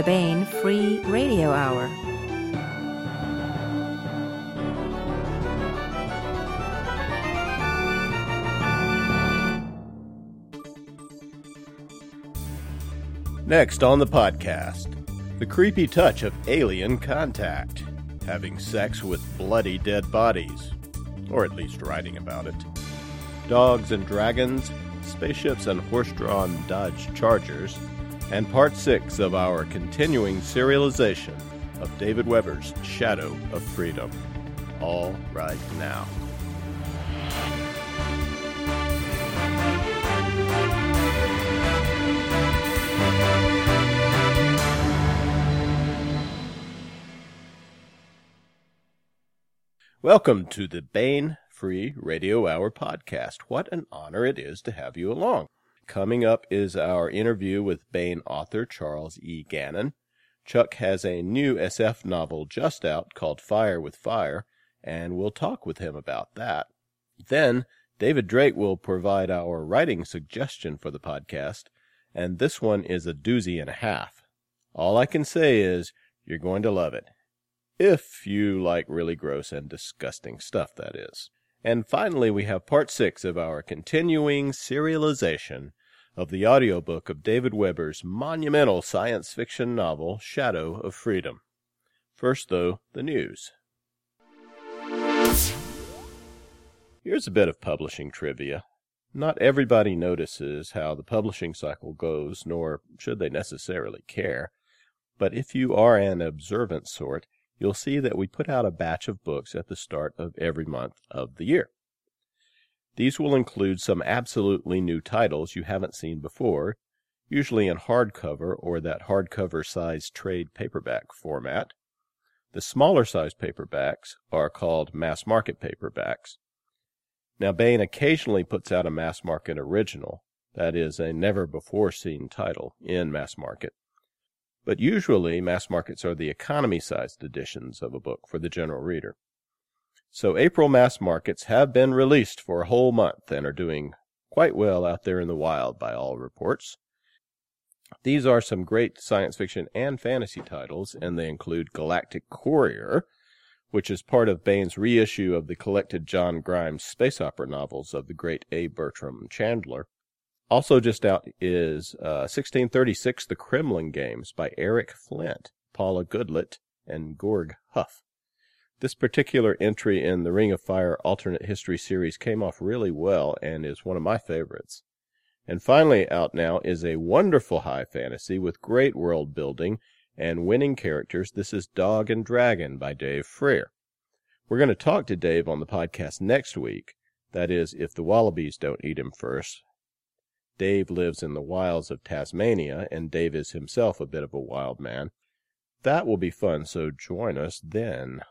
the Baen Free Radio Hour. Next on the podcast, the creepy touch of alien contact, having sex with bloody dead bodies, or at least writing about it, dogs and dragons, spaceships and horse drawn Dodge Chargers, and part six of our continuing serialization of David Weber's Shadow of Freedom. All right now. Welcome to the Baen Free Radio Hour podcast. What an honor it is to have you along. Coming up is our interview with Baen author Charles E. Gannon. Chuck has a new SF novel just out called Fire with Fire, and we'll talk with him about that. Then, David Drake will provide our writing suggestion for the podcast, and this one is a doozy and a half. All I can say is, you're going to love it. If you like really gross and disgusting stuff, that is. And finally, we have part six of our continuing serialization of the audiobook of David Weber's monumental science fiction novel, Shadow of Freedom. First, though, the news. Here's a bit of publishing trivia. Not everybody notices how the publishing cycle goes, nor should they necessarily care. But if you are an observant sort, you'll see that we put out a batch of books at the start of every month of the year. These will include some absolutely new titles you haven't seen before, usually in hardcover or that hardcover size trade paperback format. The smaller size paperbacks are called mass market paperbacks. Now, Baen occasionally puts out a mass market original, that is, a never before seen title in mass market. But usually, mass markets are the economy sized editions of a book for the general reader. So, April mass markets have been released for a whole month and are doing quite well out there in the wild by all reports. These are some great science fiction and fantasy titles, and they include Galactic Courier, which is part of Baen's reissue of the collected John Grimes space opera novels of the great A. Bertram Chandler. Also just out is uh, 1636 The Kremlin Games by Eric Flint, Paula Goodlett, and Gorg Huff. This particular entry in the Ring of Fire alternate history series came off really well and is one of my favorites. And finally out now is a wonderful high fantasy with great world building and winning characters. This is Dog and Dragon by Dave Freer. We're going to talk to Dave on the podcast next week. That is, if the wallabies don't eat him first, Dave lives in the wilds of Tasmania, and Dave is himself a bit of a wild man. That will be fun, so join us then.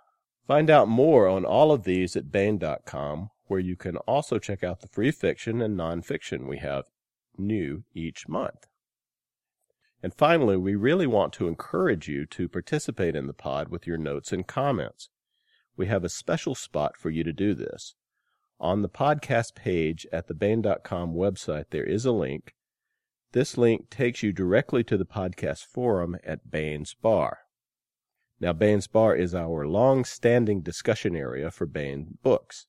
Find out more on all of these at Baen.com, where you can also check out the free fiction and nonfiction we have new each month. And finally, we really want to encourage you to participate in the pod with your notes and comments. We have a special spot for you to do this. On the podcast page at the Baen.com website, there is a link. This link takes you directly to the podcast forum at Baen's Bar. Now, Baen's Bar is our long standing discussion area for Baen books.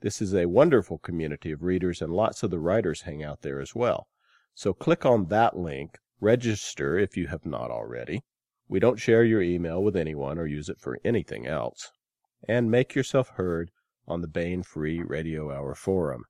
This is a wonderful community of readers, and lots of the writers hang out there as well. So click on that link, register if you have not already. We don't share your email with anyone or use it for anything else. And make yourself heard on the Baen Free Radio Hour forum.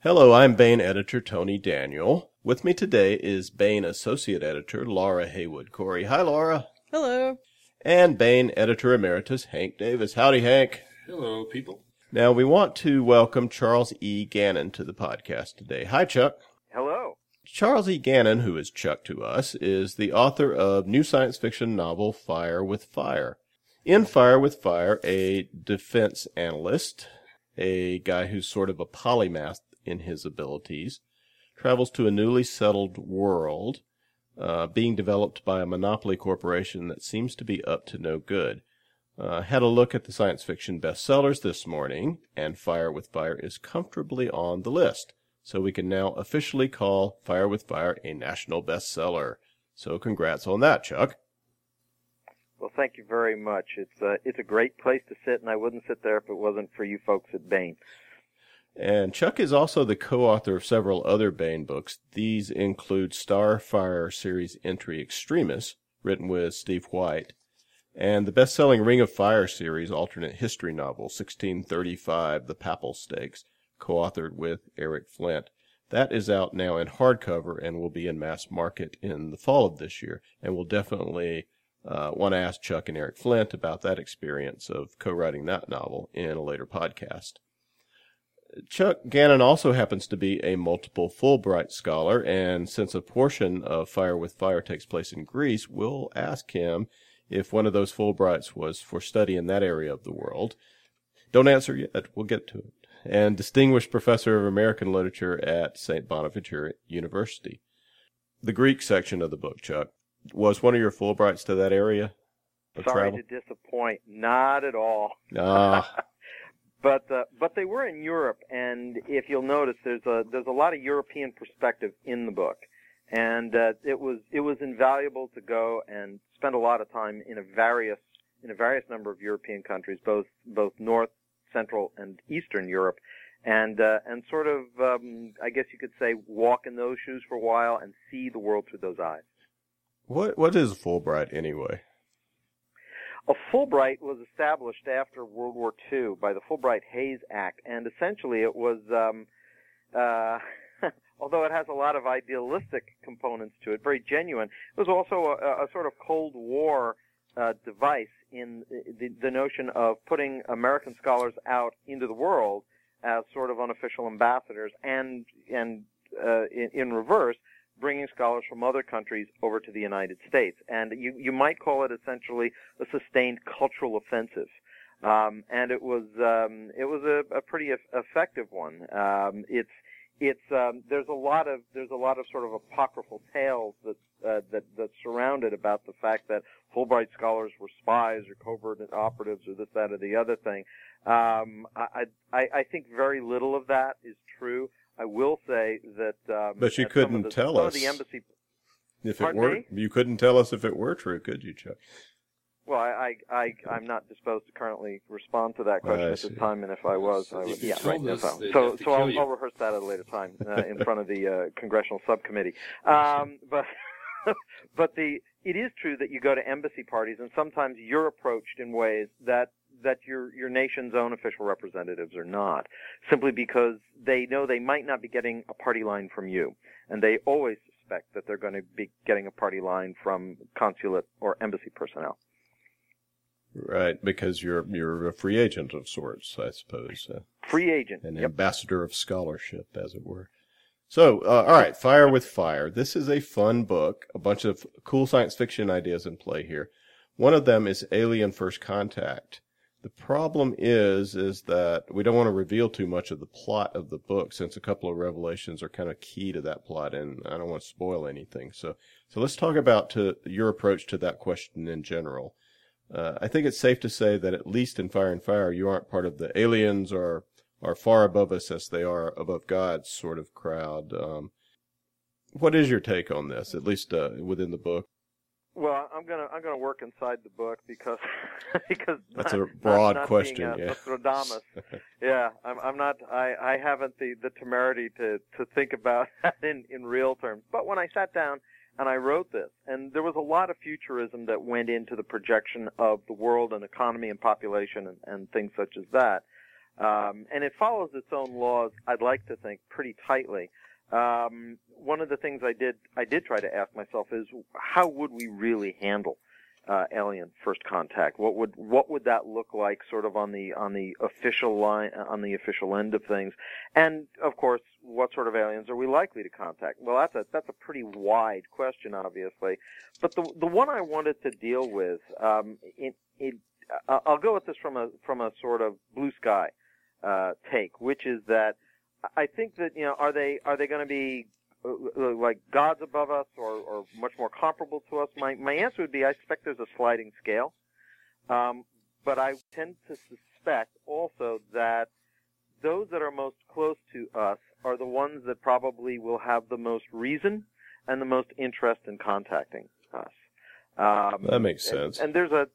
Hello, I'm Baen editor Tony Daniel. With me today is Baen associate editor Laura Haywood Cory. Hi, Laura. Hello. And Baen editor emeritus Hank Davis. Howdy, Hank. Hello, people. Now, we want to welcome Charles E. Gannon to the podcast today. Hi, Chuck. Hello. Charles E. Gannon, who is Chuck to us, is the author of new science fiction novel Fire with Fire. In Fire with Fire, a defense analyst, a guy who's sort of a polymath in his abilities, travels to a newly settled world uh, being developed by a monopoly corporation that seems to be up to no good. Uh, had a look at the science fiction bestsellers this morning, and Fire with Fire is comfortably on the list. so we can now officially call Fire with Fire a national bestseller. So congrats on that, Chuck. Well, thank you very much. It's a, it's a great place to sit, and I wouldn't sit there if it wasn't for you folks at Baen. And Chuck is also the co-author of several other Baen books. These include Starfire series entry Extremis, written with Steve White, and the best-selling Ring of Fire series alternate history novel 1635, The Papal Stakes, co-authored with Eric Flint. That is out now in hardcover and will be in mass market in the fall of this year. And we'll definitely uh, want to ask Chuck and Eric Flint about that experience of co-writing that novel in a later podcast. Chuck Gannon also happens to be a multiple Fulbright scholar, and since a portion of Fire with Fire takes place in Greece, we'll ask him if one of those Fulbrights was for study in that area of the world. Don't answer yet, we'll get to it. And Distinguished Professor of American Literature at St. Bonaventure University. The Greek section of the book, Chuck, was one of your Fulbrights to that area? Sorry travel? to disappoint. Not at all. Ah. but uh, but they were in Europe, and if you'll notice, there's a there's a lot of European perspective in the book, and uh, it was it was invaluable to go and spend a lot of time in a various in a various number of European countries, both both North, Central, and Eastern Europe, and uh, and sort of um, I guess you could say walk in those shoes for a while and see the world through those eyes. What what is Fulbright anyway? A Fulbright was established after World War II by the Fulbright-Hays Act, and essentially it was, um, uh, although it has a lot of idealistic components to it, very genuine, it was also a, a sort of Cold War uh, device in the, the notion of putting American scholars out into the world as sort of unofficial ambassadors, and and uh, in, in reverse, bringing scholars from other countries over to the United States. And you, you might call it essentially a sustained cultural offensive. Um, and it was um, it was a, a pretty effective one. Um, it's it's um, there's a lot of there's a lot of sort of apocryphal tales that uh, that that surround it about the fact that Fulbright scholars were spies or covert operatives or this that or the other thing. Um, I, I I think very little of that is true. I will say that. Um, But you that some of couldn't the, tell us. The embassy. If it were, me? you couldn't tell us if it were true, could you, Chuck? Well, I, I, I, I'm not disposed to currently respond to that question I at this time, and if I was, I would, If you yeah, right. no problem. So, so I'll. I'll rehearse that at a later time uh, in front of the uh, congressional subcommittee. Um, but, but the it is true that you go to embassy parties, and sometimes you're approached in ways that that your your nation's own official representatives are not, simply because they know they might not be getting a party line from you, and they always suspect that they're going to be getting a party line from consulate or embassy personnel. Right, because you're you're a free agent of sorts, I suppose, uh, Free agent. an Yep. ambassador of scholarship, as it were. So, uh, all right, Fire with Fire. This is a fun book. A bunch of cool science fiction ideas in play here. One of them is Alien First Contact. The problem is, is that we don't want to reveal too much of the plot of the book, since a couple of revelations are kind of key to that plot, and I don't want to spoil anything. So, so let's talk about to your approach to that question in general. Uh, I think it's safe to say that at least in Fire and Fire, you aren't part of the aliens or are far above us as they are above God's sort of crowd. Um, what is your take on this, at least uh, within the book? Well, I'm gonna I'm gonna work inside the book because because That's not- a broad not, not question, Being a yeah. Nostradamus. yeah, I'm I'm not I I haven't the the temerity to to think about that in in real terms. But when I sat down and I wrote this, and there was a lot of futurism that went into the projection of the world and economy and population and, and things such as that. Um, and it follows its own laws, I'd like to think, pretty tightly. Um, one of the things I did I did try to ask myself is how would we really handle uh, alien first contact? What would what would that look like, sort of on the on the official line on the official end of things? And of course, what sort of aliens are we likely to contact? Well, that's a that's a pretty wide question, obviously. But the the one I wanted to deal with, um, it, it, uh, I'll go with this from a from a sort of blue sky uh, take, which is that I think that you know are they are they going to be uh, uh, like gods above us or, or much more comparable to us? My my answer would be I suspect there's a sliding scale, um, but I tend to suspect also that those that are most close to us are the ones that probably will have the most reason and the most interest in contacting us. Um, that makes sense. And, and, there's a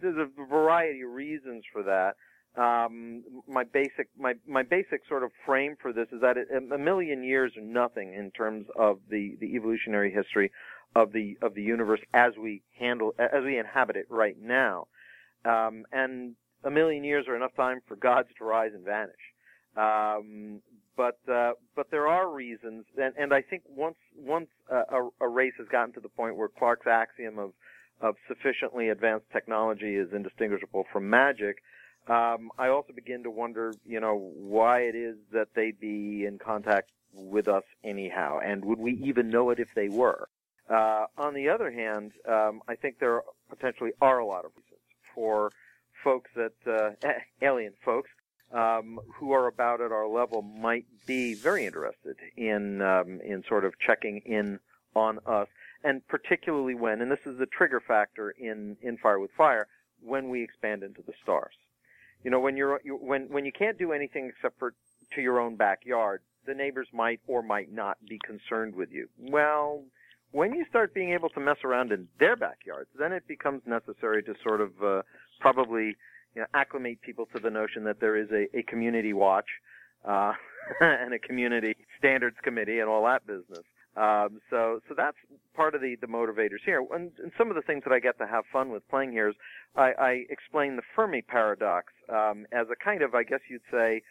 there's a variety of reasons for that. Um, my basic my my basic sort of frame for this is that it, a million years are nothing in terms of the the evolutionary history of the of the universe as we handle as we inhabit it right now, um, and a million years are enough time for gods to rise and vanish. Um, but uh, but there are reasons, and, and I think once once a, a race has gotten to the point where Clarke's axiom of of sufficiently advanced technology is indistinguishable from magic, um, I also begin to wonder, you know, why it is that they'd be in contact with us anyhow, and would we even know it if they were? Uh, on the other hand, um, I think there potentially are a lot of reasons for folks that uh, alien folks um, who are about at our level might be very interested in um, in sort of checking in on us, and particularly when, and this is the trigger factor in in Fire with Fire, when we expand into the stars. You know, when you're you, when when you can't do anything except for to your own backyard, the neighbors might or might not be concerned with you. Well, when you start being able to mess around in their backyards, then it becomes necessary to sort of uh, probably you know, acclimate people to the notion that there is a, a community watch uh, and a community standards committee and all that business. Um, so, so that's part of the, the motivators here. And, and, some of the things that I get to have fun with playing here is I, I explain the Fermi paradox um, as a kind of, I guess you'd say,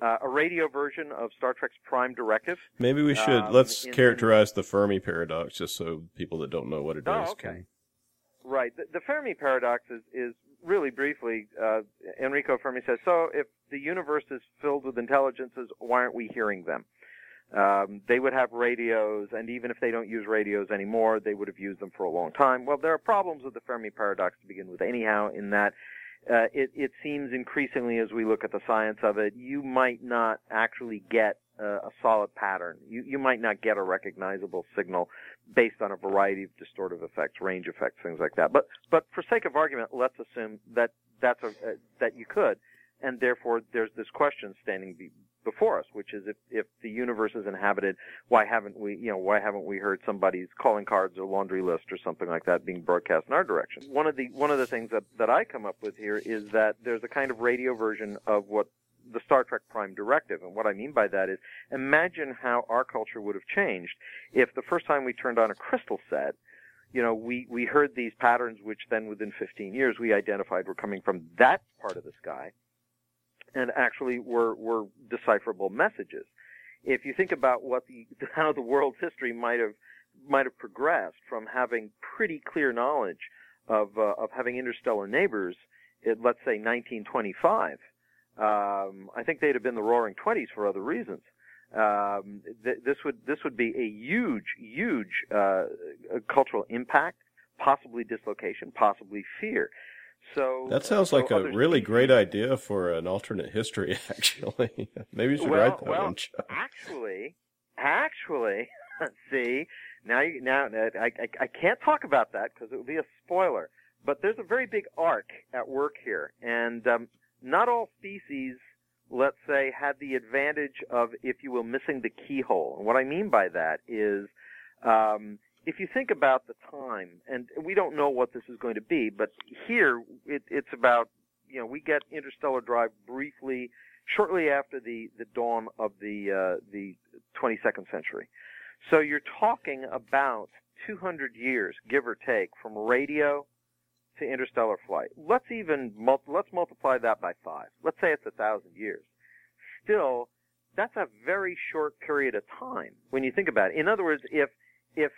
uh, a radio version of Star Trek's Prime Directive. Maybe we should um, let's in, characterize the Fermi paradox, just so people that don't know what it oh, is. Okay. Can... Right. The, the, Fermi paradox is, is really briefly. Uh, Enrico Fermi says, "So if the universe is filled with intelligences, why aren't we hearing them?" Um, they would have radios, and even if they don't use radios anymore, they would have used them for a long time. Well, there are problems with the Fermi paradox to begin with, anyhow, in that uh, it, it seems increasingly as we look at the science of it, you might not actually get a solid pattern. You, you might not get a recognizable signal based on a variety of distortive effects, range effects, things like that. But, but for sake of argument, let's assume that that's a, uh, that you could, and therefore there's this question standing be, before us, which is if, if the universe is inhabited, why haven't we, you know, why haven't we heard somebody's calling cards or laundry list or something like that being broadcast in our direction? One of the, one of the things that, that I come up with here is that there's a kind of radio version of what the Star Trek Prime Directive. And what I mean by that is imagine how our culture would have changed if the first time we turned on a crystal set, you know, we, we heard these patterns which then within 15 years we identified were coming from that part of the sky and actually were, were decipherable messages. If you think about what the, how the world's history might have, might have progressed from having pretty clear knowledge of, uh, of having interstellar neighbors at, let's say, 1925, um, I think they'd have been the Roaring Twenties for other reasons. Um, th- this would this would be a huge, huge uh, cultural impact, possibly dislocation, possibly fear. So that sounds so like a really species, great idea for an alternate history. Actually, maybe you should well, write that well, one. Actually, actually, see now you now I, I I can't talk about that because it would be a spoiler. But there's a very big arc at work here, and um, not all species, let's say, had the advantage of, if you will, missing the keyhole. And what I mean by that is, um, if you think about the time, and we don't know what this is going to be, but here it, it's about, you know, we get interstellar drive briefly, shortly after the, the dawn of the uh, the 22nd century. So you're talking about 200 years, give or take, from radio to interstellar flight. Let's even let's multiply that by five. Let's say it's a thousand years. Still, that's a very short period of time when you think about it. In other words, if if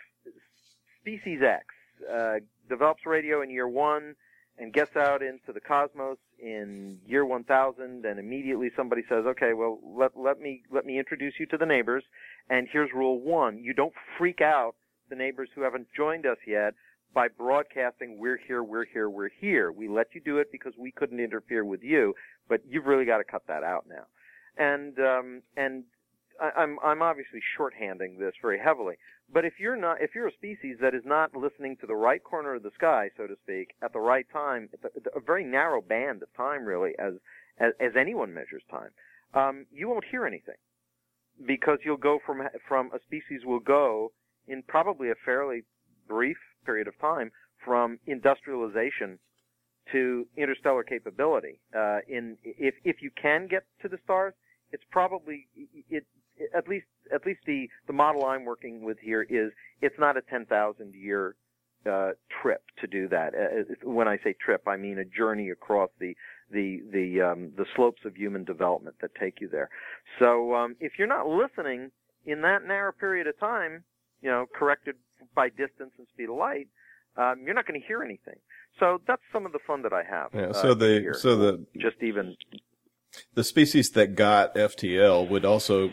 species X uh, develops radio in year one and gets out into the cosmos in year 1000 and immediately somebody says okay well let let me let me introduce you to the neighbors and here's rule 1 you don't freak out the neighbors who haven't joined us yet by broadcasting, we're here, we're here, we're here. We let you do it because we couldn't interfere with you, but you've really got to cut that out now. And, um, and I, I'm, I'm obviously shorthanding this very heavily, but if you're not, if you're a species that is not listening to the right corner of the sky, so to speak, at the right time, a, a very narrow band of time really, as, as, as anyone measures time, um, you won't hear anything because you'll go from from a species will go in probably a fairly brief period of time from industrialization to interstellar capability. Uh, in if if you can get to the stars, it's probably it at least at least the the model I'm working with here is it's not a 10,000 year uh, trip to do that. Uh, when I say trip, I mean a journey across the the the um, the slopes of human development that take you there. So um, if you're not listening in that narrow period of time, you know, corrected by distance and speed of light, um, you're not going to hear anything. So that's some of the fun that I have. Yeah. So uh, the here. so the just even the species that got FTL would also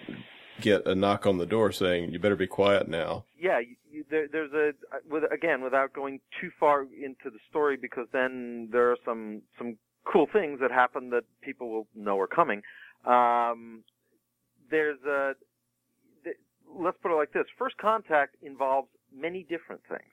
get a knock on the door saying, "You better be quiet now." Yeah, you, there, there's a with again without going too far into the story because then there are some some cool things that happen that people will know are coming. Um, there's a let's put it like this: first contact involves many different things,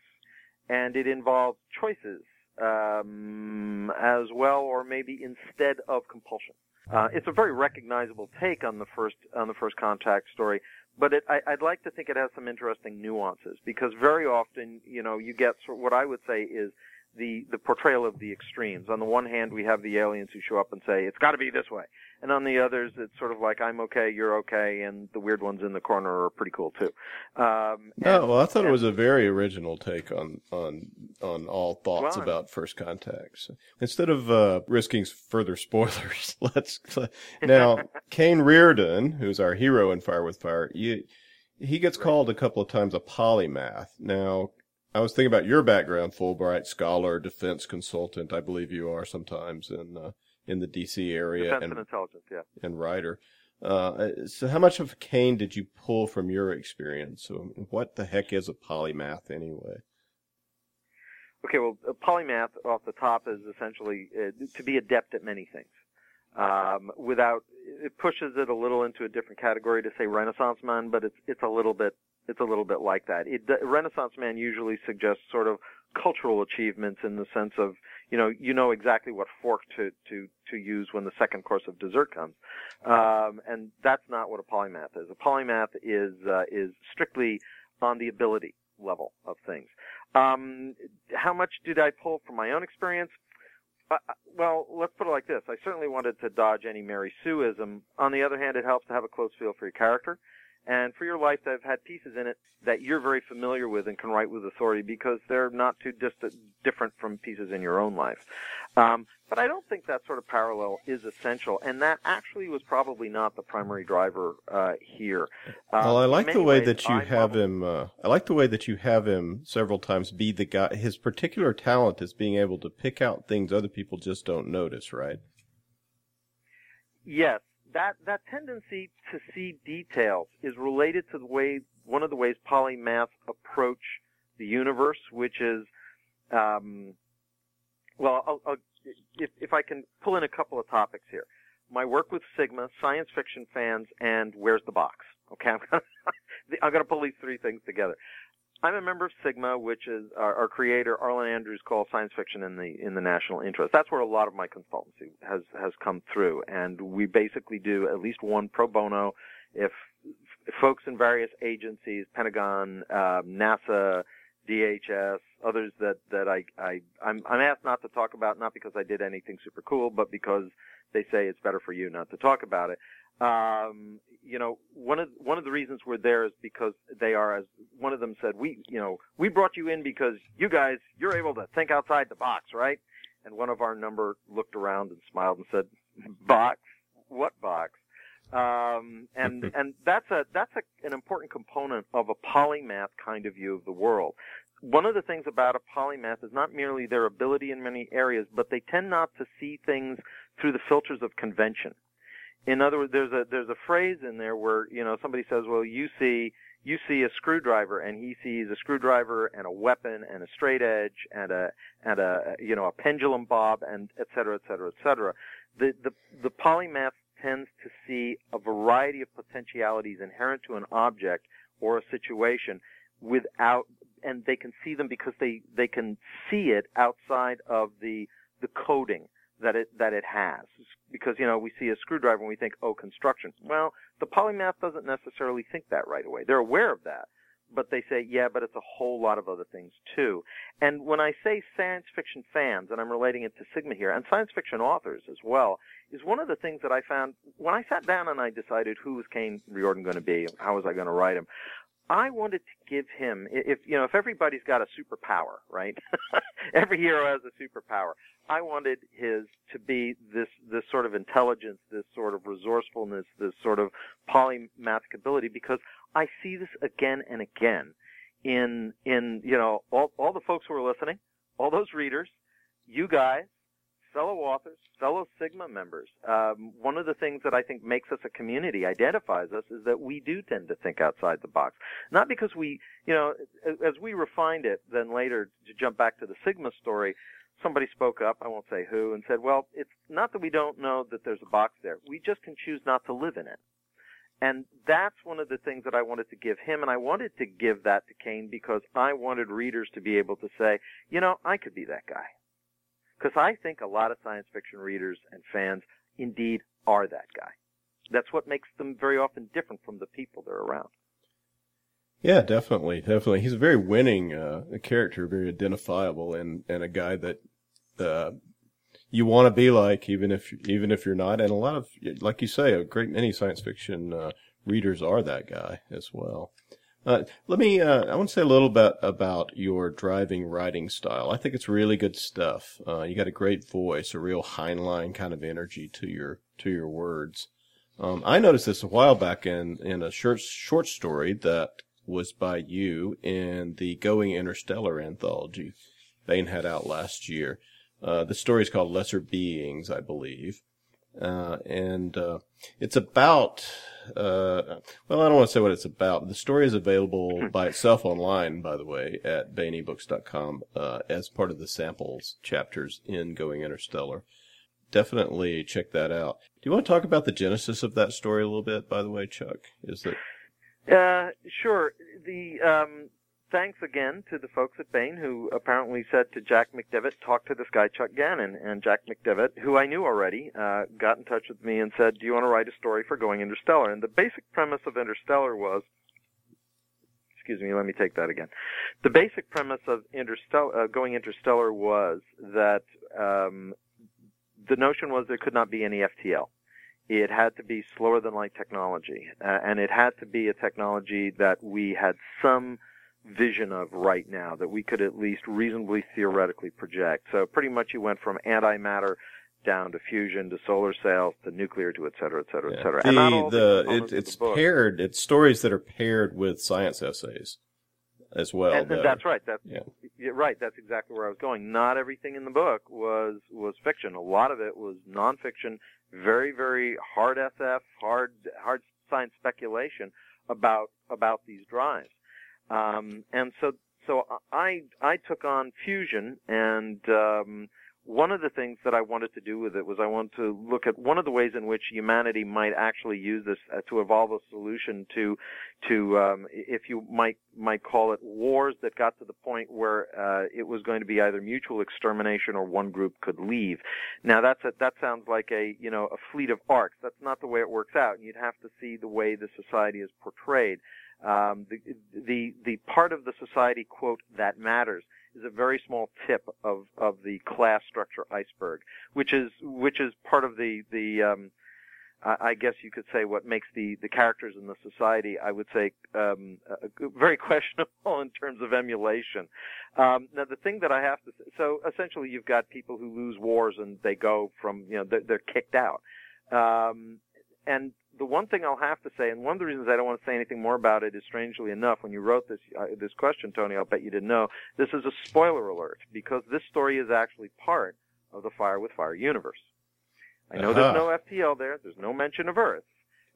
and it involves choices um, as well, or maybe instead of compulsion. Uh, it's a very recognizable take on the first on the first contact story, but it, I, would like to think it has some interesting nuances because very often, you know, you get sort of what I would say is the the portrayal of the extremes. On the one hand, we have the aliens who show up and say it's got to be this way, and on the others, it's sort of like I'm okay, you're okay, and the weird ones in the corner are pretty cool too. Um, no, well, I thought and, it was a very original take on on on all thoughts well, about First Contacts. Instead of uh, risking further spoilers, let's now Caine Riordan, who's our hero in Fire with Fire, you, he gets right. called a couple of times a polymath. Now, I was thinking about your background, Fulbright scholar, defense consultant. I believe you are sometimes in uh, in the D.C. area defense and, and intelligence, yeah, and writer. Uh, so, how much of Caine did you pull from your experience? So, what the heck is a polymath anyway? Okay, well, a polymath off the top is essentially uh, to be adept at many things. Um, without it pushes it a little into a different category to say Renaissance man, but it's it's a little bit it's a little bit like that. It, Renaissance man usually suggests sort of cultural achievements in the sense of you know you know exactly what fork to to to use when the second course of dessert comes, um, and that's not what a polymath is. A polymath is uh, is strictly on the ability level of things. Um, how much did I pull from my own experience? Uh, well, let's put it like this. I certainly wanted to dodge any Mary Sueism. On the other hand, it helps to have a close feel for your character and for your life have had pieces in it that you're very familiar with and can write with authority because they're not too distant, different from pieces in your own life. Um, but I don't think that sort of parallel is essential, and that actually was probably not the primary driver uh, here. Uh, well, I like the way ways, that you I have him. Uh, I like the way that you have him several times be the guy. His particular talent is being able to pick out things other people just don't notice, right? Yes, that that tendency to see details is related to the way one of the ways polymaths approach the universe, which is, um, well, I'll, I'll, if if I can pull in a couple of topics here, my work with Sigma, science fiction fans, and where's the box? Okay, I'm gonna, I'm gonna pull these three things together. I'm a member of Sigma, which is our, our, creator Arlan Andrews calls science fiction in the in the national interest. That's where a lot of my consultancy has has come through, and we basically do at least one pro bono. If, folks in various agencies, Pentagon, um, NASA, DHS, others that that I I I'm, I'm asked not to talk about, not because I did anything super cool, but because they say it's better for you not to talk about it. Um, you know, one of one of the reasons we're there is because they are, as one of them said, we, you know, we brought you in because you guys, you're able to think outside the box, right? And one of our number looked around and smiled and said, "Box? What box?" Um, and and that's a that's a, an important component of a polymath kind of view of the world. One of the things about a polymath is not merely their ability in many areas, but they tend not to see things through the filters of convention in other words, there's a there's a phrase in there where you know somebody says, well, you see you see a screwdriver, and he sees a screwdriver and a weapon and a straight edge and a and a you know a pendulum bob and et cetera, et cetera, et cetera. The the the polymath tends to see a variety of potentialities inherent to an object or a situation without and they can see them because they they can see it outside of the the coding that it that it has. Because you know we see a screwdriver and we think oh construction. Well the polymath doesn't necessarily think that right away. They're aware of that. But they say yeah but it's a whole lot of other things too. And when i say science fiction fans and i'm relating it to sigma here and science fiction authors as well is one of the things that i found when i sat down and i decided who was Caine Riordan going to be how was i going to write him I wanted to give him, if you know, if everybody's got a superpower, right? Every hero has a superpower. I wanted his to be this this sort of intelligence, this sort of resourcefulness, this sort of polymathic ability, because I see this again and again in in you know all all the folks who are listening, all those readers, you guys, fellow authors, fellow Sigma members. Um, one of the things that I think makes us a community, identifies us, is that we do tend to think outside the box. Not because we, you know, as we refined it, then later to jump back to the Sigma story, somebody spoke up, I won't say who, and said, well, it's not that we don't know that there's a box there. We just can choose not to live in it. And that's one of the things that I wanted to give him, and I wanted to give that to Caine because I wanted readers to be able to say, you know, I could be that guy. Because I think a lot of science fiction readers and fans indeed are that guy. That's what makes them very often different from the people they're around. Yeah, definitely, definitely. He's a very winning uh, character, very identifiable, and and a guy that uh, you want to be like, even if even if you're not. And a lot of, like you say, a great many science fiction uh, readers are that guy as well. Uh, let me. Uh, I want to say a little bit about your driving writing style. I think it's really good stuff. Uh, you got a great voice, a real Heinlein kind of energy to your to your words. Um, I noticed this a while back in in a short short story that was by you in the Going Interstellar anthology Baen had out last year. Uh, the story is called Lesser Beings, I believe. Uh, and uh, it's about uh, well, I don't want to say what it's about. The story is available hmm. by itself online, by the way, at baenebooks.com uh, as part of the samples chapters in Going Interstellar. Definitely check that out. Do you want to talk about the genesis of that story a little bit? By the way, Chuck, is it? Uh, sure. The um, thanks again to the folks at Baen who apparently said to Jack McDevitt, talk to this guy Chuck Gannon. And Jack McDevitt, who I knew already, uh, got in touch with me and said, do you want to write a story for Going Interstellar? And the basic premise of Interstellar was, excuse me, let me take that again. The basic premise of Interstellar, uh, Going Interstellar was that um, the notion was there could not be any FTL it had to be slower than light technology, uh, and it had to be a technology that we had some vision of right now that we could at least reasonably theoretically project. So pretty much you went from antimatter down to fusion to solar sails to nuclear to et cetera, et cetera, yeah. et cetera. The, and not all the, it, it's the paired, it's stories that are paired with science essays as well. And, and that's right. That's yeah. right. That's exactly where I was going. Not everything in the book was was fiction. A lot of it was nonfiction, very very hard SF, hard hard science speculation about about these drives. Um, and so, so I, I took on fusion and, um, one of the things that I wanted to do with it was I wanted to look at one of the ways in which humanity might actually use this uh, to evolve a solution to, to um, if you might might call it wars that got to the point where uh, it was going to be either mutual extermination or one group could leave. Now that's a, that sounds like a you know a fleet of arcs. That's not the way it works out. And you'd have to see the way the society is portrayed. Um, the, the the part of the society quote that matters is a very small tip of of the class structure iceberg, which is which is part of the the um, I guess you could say what makes the the characters in the society I would say um, very questionable in terms of emulation. Um, now the thing that I have to say, so essentially you've got people who lose wars and they go from you know they're, they're kicked out. Um, and the one thing I'll have to say, and one of the reasons I don't want to say anything more about it is, strangely enough, when you wrote this uh, this question, Tony, I'll bet you didn't know. This is a spoiler alert because this story is actually part of the Fire with Fire universe. I know uh-huh. there's no FTL there. There's no mention of Earth,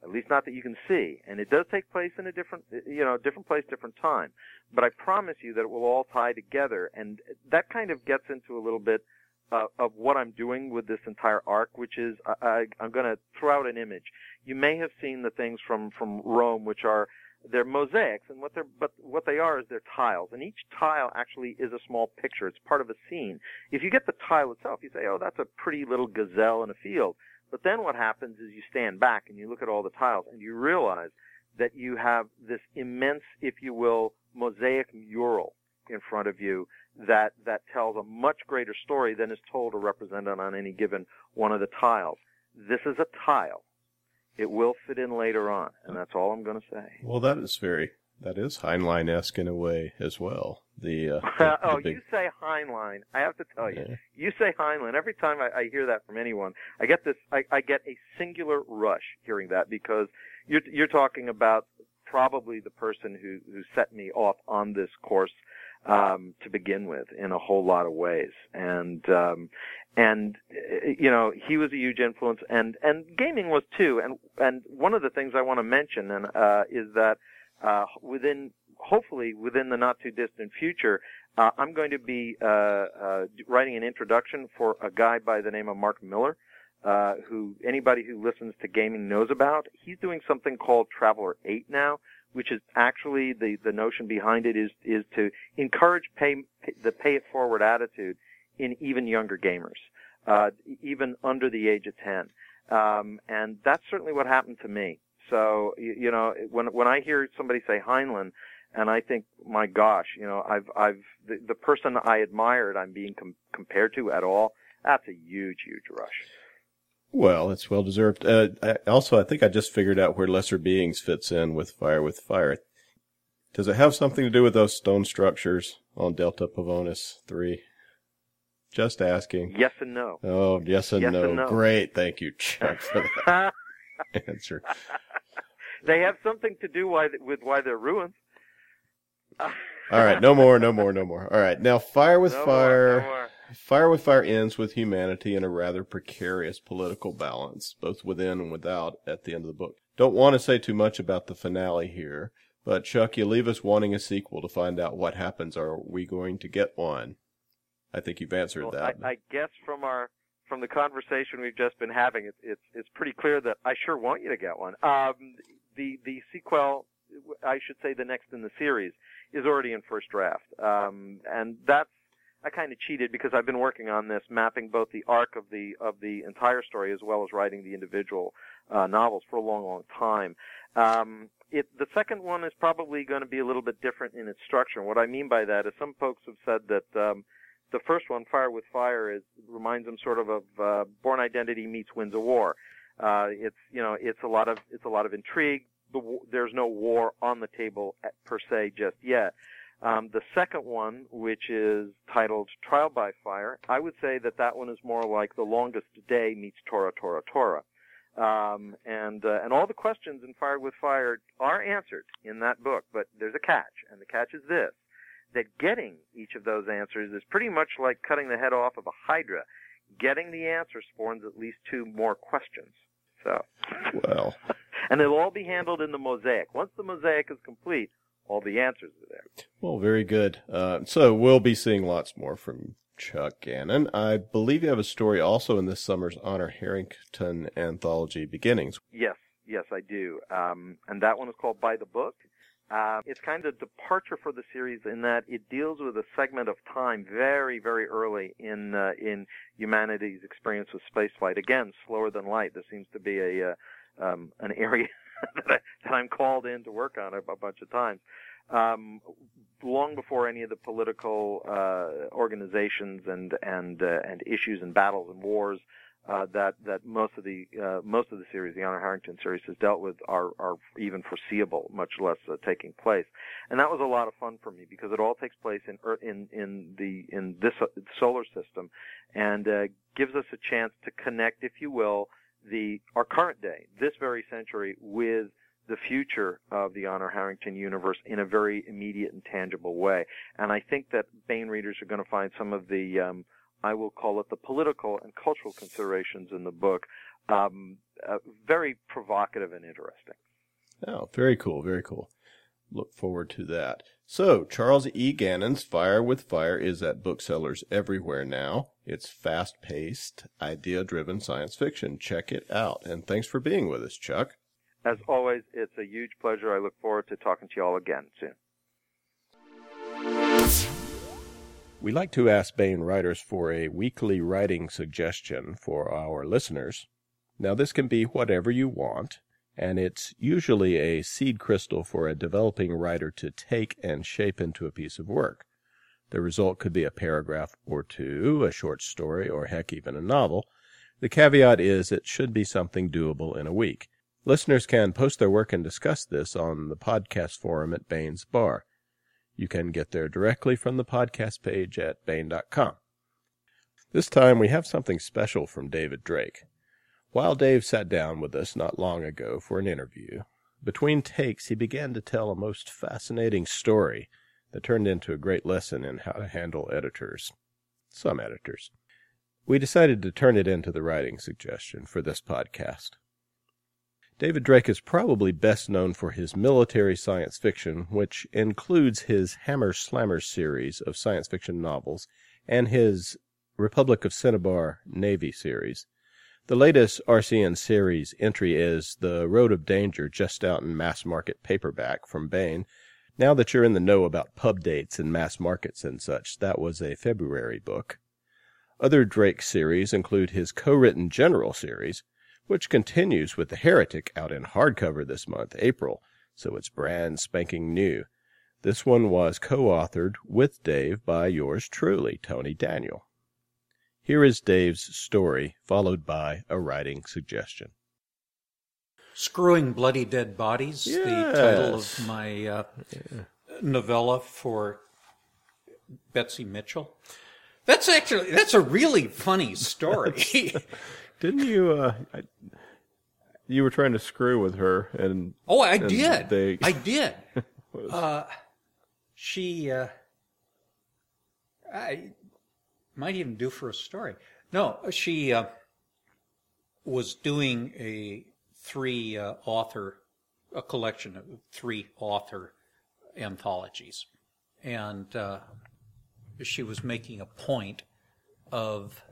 at least not that you can see, and it does take place in a different, you know, different place, different time. But I promise you that it will all tie together, and that kind of gets into a little bit uh, of what I'm doing with this entire arc, which is I, I'm going to throw out an image. You may have seen the things from from Rome, which are they're mosaics, and what they're but what they are is they're tiles, and each tile actually is a small picture. It's part of a scene. If you get the tile itself, you say, "Oh, that's a pretty little gazelle in a field." But then what happens is you stand back and you look at all the tiles, and you realize that you have this immense, if you will, mosaic mural in front of you that that tells a much greater story than is told or represented on any given one of the tiles. This is a tile. It will fit in later on, and that's all I'm going to say. Well, that is very that is Heinlein esque in a way as well. The, uh, the oh, the big... you say Heinlein. I have to tell you, Yeah. you say Heinlein. Every time I, I hear that from anyone, I get this. I, I get a singular rush hearing that because you're you're talking about probably the person who who set me off on this course um, to begin with in a whole lot of ways, and um, and you know he was a huge influence, and and gaming was too. And and one of the things I want to mention and uh, is that uh, within hopefully within the not too distant future, uh, I'm going to be uh, uh, writing an introduction for a guy by the name of Marc Miller. Uh, who anybody who listens to gaming knows about. He's doing something called Traveller 8 now, which is actually the, the notion behind it is, is to encourage pay, the pay it forward attitude in even younger gamers, uh, even under the age of 10. Um, and that's certainly what happened to me. So, you, you know, when, when I hear somebody say Heinlein, and I think, my gosh, you know, I've, I've, the, the person I admired, I'm being com- compared to at all, that's a huge, huge rush. Well, it's well deserved. Uh, I, also, I think I just figured out where Lesser Beings fits in with Fire with Fire. Does it have something to do with those stone structures on Delta Pavonis 3? Just asking. Yes and no. Oh, yes and, Yes no. and no. Great. Thank you, Chuck, for that answer. they have something to do why, with why they're ruins. All right. No more, no more, no more. All right. Now, Fire with No more, Fire. no more. Fire with Fire ends with humanity in a rather precarious political balance, both within and without, at the end of the book. Don't want to say too much about the finale here, but Chuck, you leave us wanting a sequel to find out what happens. Are we going to get one? I think you've answered Well, that. I, I guess from our from the conversation we've just been having, it's it's it's pretty clear that I sure want you to get one. Um, the the sequel, I should say, the next in the series is already in first draft, um, and that's I kind of cheated because I've been working on this, mapping both the arc of the of the entire story as well as writing the individual uh, novels for a long, long time. Um, it, the second one is probably going to be a little bit different in its structure. And what I mean by that is some folks have said that um, the first one, Fire with Fire, is reminds them sort of of uh, Bourne Identity meets Winds of War. Uh, it's you know it's a lot of it's a lot of intrigue. The, there's no war on the table at, per se just yet. Um, the second one, which is titled Trial by Fire, I would say that that one is more like The Longest Day meets Tora Tora Tora. Um, and uh, and all the questions in Fire with Fire are answered in that book, but there's a catch, and the catch is this: that getting each of those answers is pretty much like cutting the head off of a hydra. Getting the answer spawns at least two more questions. So, well, and they'll all be handled in the mosaic. Once the mosaic is complete, all the answers are there. well, very good. Uh, so we'll be seeing lots more from Chuck Gannon. I believe you have a story also in this summer's Honor Harrington anthology, Beginnings. Yes, yes, I do. Um, and that one is called By the Book. Uh, it's kind of a departure for the series in that it deals with a segment of time very, very early in uh, in humanity's experience with spaceflight. Again, slower than light. This seems to be a uh, um, an area that, I, I'm called in to work on a, a bunch of times. Um, long before any of the political uh, organizations and and uh, and issues and battles and wars uh, that that most of the uh, most of the series, the Honor Harrington series, has dealt with are are even foreseeable, much less uh, taking place. And that was a lot of fun for me because it all takes place in in in the in this solar system, and uh, gives us a chance to connect, if you will, the our current day, this very century, with the future of the Honor Harrington universe in a very immediate and tangible way. And I think that Baen readers are going to find some of the um, I will call it the political and cultural considerations in the book, um, uh, very provocative and interesting. Oh, very cool, very cool. Look forward to that. So, Charles E. Gannon's Fire with Fire is at booksellers everywhere now. It's fast paced, idea driven science fiction. Check it out. And thanks for being with us, Chuck. As always, it's a huge pleasure. I look forward to talking to you all again soon. We like to ask Baen writers for a weekly writing suggestion for our listeners. Now, this can be whatever you want, and it's usually a seed crystal for a developing writer to take and shape into a piece of work. The result could be a paragraph or two, a short story, or heck, even a novel. The caveat is it should be something doable in a week. Listeners can post their work and discuss this on the podcast forum at Baen's Bar. You can get there directly from the podcast page at Baen.com. This time we have something special from David Drake. While Dave sat down with us not long ago for an interview, between takes he began to tell a most fascinating story that turned into a great lesson in how to handle editors. Some editors. We decided to turn it into the writing suggestion for this podcast. David Drake is probably best known for his military science fiction, which includes his Hammer's Slammers series of science fiction novels and his Republic of Cinnabar Navy series. The latest RCN series entry is The Road of Danger, just out in mass market paperback from Baen. Now that you're in the know about pub dates and mass markets and such, that was a February book. Other Drake series include his co written General series, which continues with The Heretic out in hardcover this month, April, so it's brand spanking new. This one was co authored with Dave by yours truly, Tony Daniel. Here is Dave's story, followed by a writing suggestion. Screwing Bloody Dead Bodies, yes. the title of my uh, yeah. novella for Betsy Mitchell. That's actually that's a really funny story. Didn't you? Uh, I, you were trying to screw with her, and oh, I and did. They... I did. uh, she, uh, I might even do for a story. No, she uh, was doing a three uh, author, a collection of three author anthologies, and uh, she was making a point of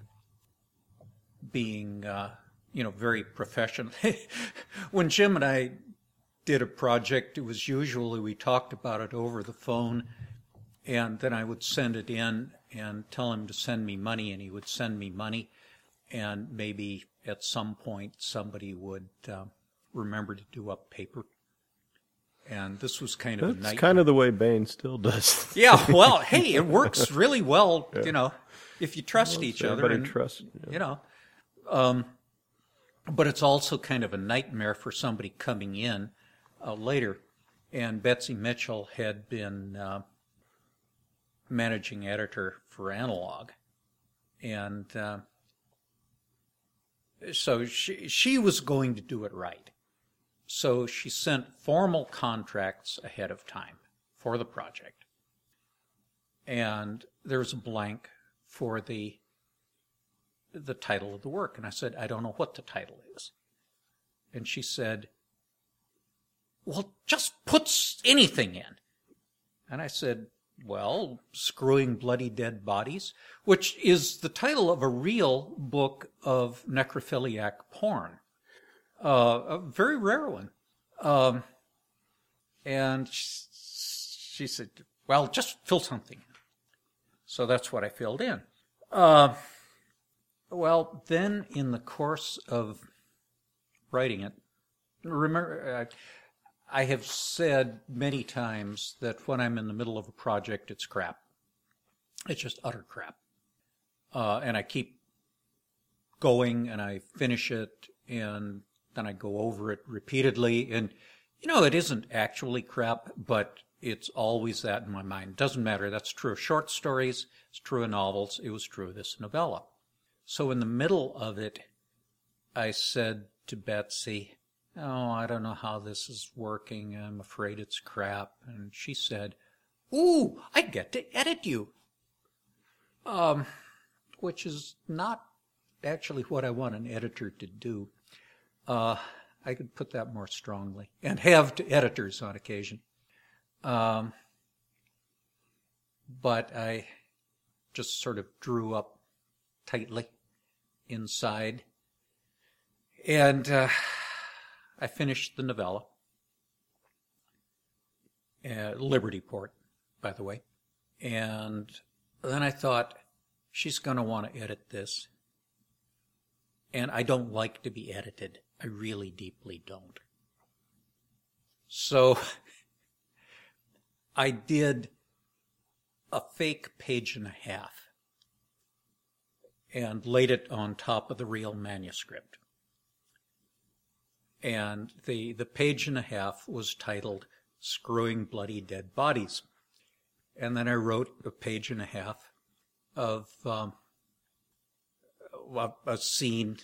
being, uh, you know, very professional. when Jim and I did a project, it was usually we talked about it over the phone, and then I would send it in and tell him to send me money, and he would send me money, and maybe at some point somebody would uh, remember to do up paper. And this was kind of That's kind of the way Baen still does. yeah, well, hey, it works really well, yeah. you know, if you trust well, each other. And, trusts, yeah. you know. Um, but it's also kind of a nightmare for somebody coming in uh, later. And Betsy Mitchell had been uh, managing editor for Analog, and uh, so she she was going to do it right. So she sent formal contracts ahead of time for the project, and there was a blank for the the title of the work. And I said, I don't know what the title is. And she said, Well, just put anything in. And I said, Well, Screwing Bloody Dead Bodies, which is the title of a real book of necrophiliac porn. Uh, a very rare one. Um, and she said, Well, just fill something. So that's what I filled in. Uh, well, then in the course of writing it, remember, I have said many times that when I'm in the middle of a project, it's crap. It's just utter crap. Uh, and I keep going and I finish it and then I go over it repeatedly. And, you know, it isn't actually crap, but it's always that in my mind. Doesn't matter. That's true of short stories. It's true of novels. It was true of this novella. So in the middle of it, I said to Betsy, Oh, I don't know how this is working. I'm afraid it's crap. And she said, Ooh, I get to edit you. Um, which is not actually what I want an editor to do. Uh, I could put that more strongly and have to editors on occasion. Um, but I just sort of drew up tightly inside. And uh, I finished the novella. Uh, Libertyport, by the way. And then I thought, she's going to want to edit this. And I don't like to be edited. I really deeply don't. So I did a fake page and a half and laid it on top of the real manuscript. And the, the page and a half was titled Screwing Bloody Dead Bodies. And then I wrote a page and a half of um, a, a scene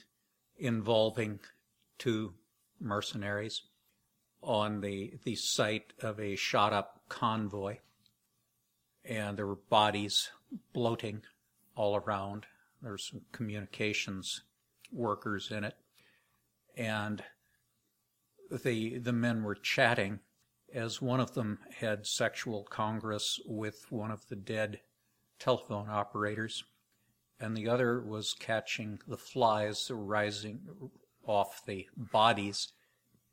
involving two mercenaries on the, the site of a shot up convoy. And there were bodies bloating all around. There were some communications workers in it. And the, the men were chatting as one of them had sexual congress with one of the dead telephone operators, and the other was catching the flies rising off the bodies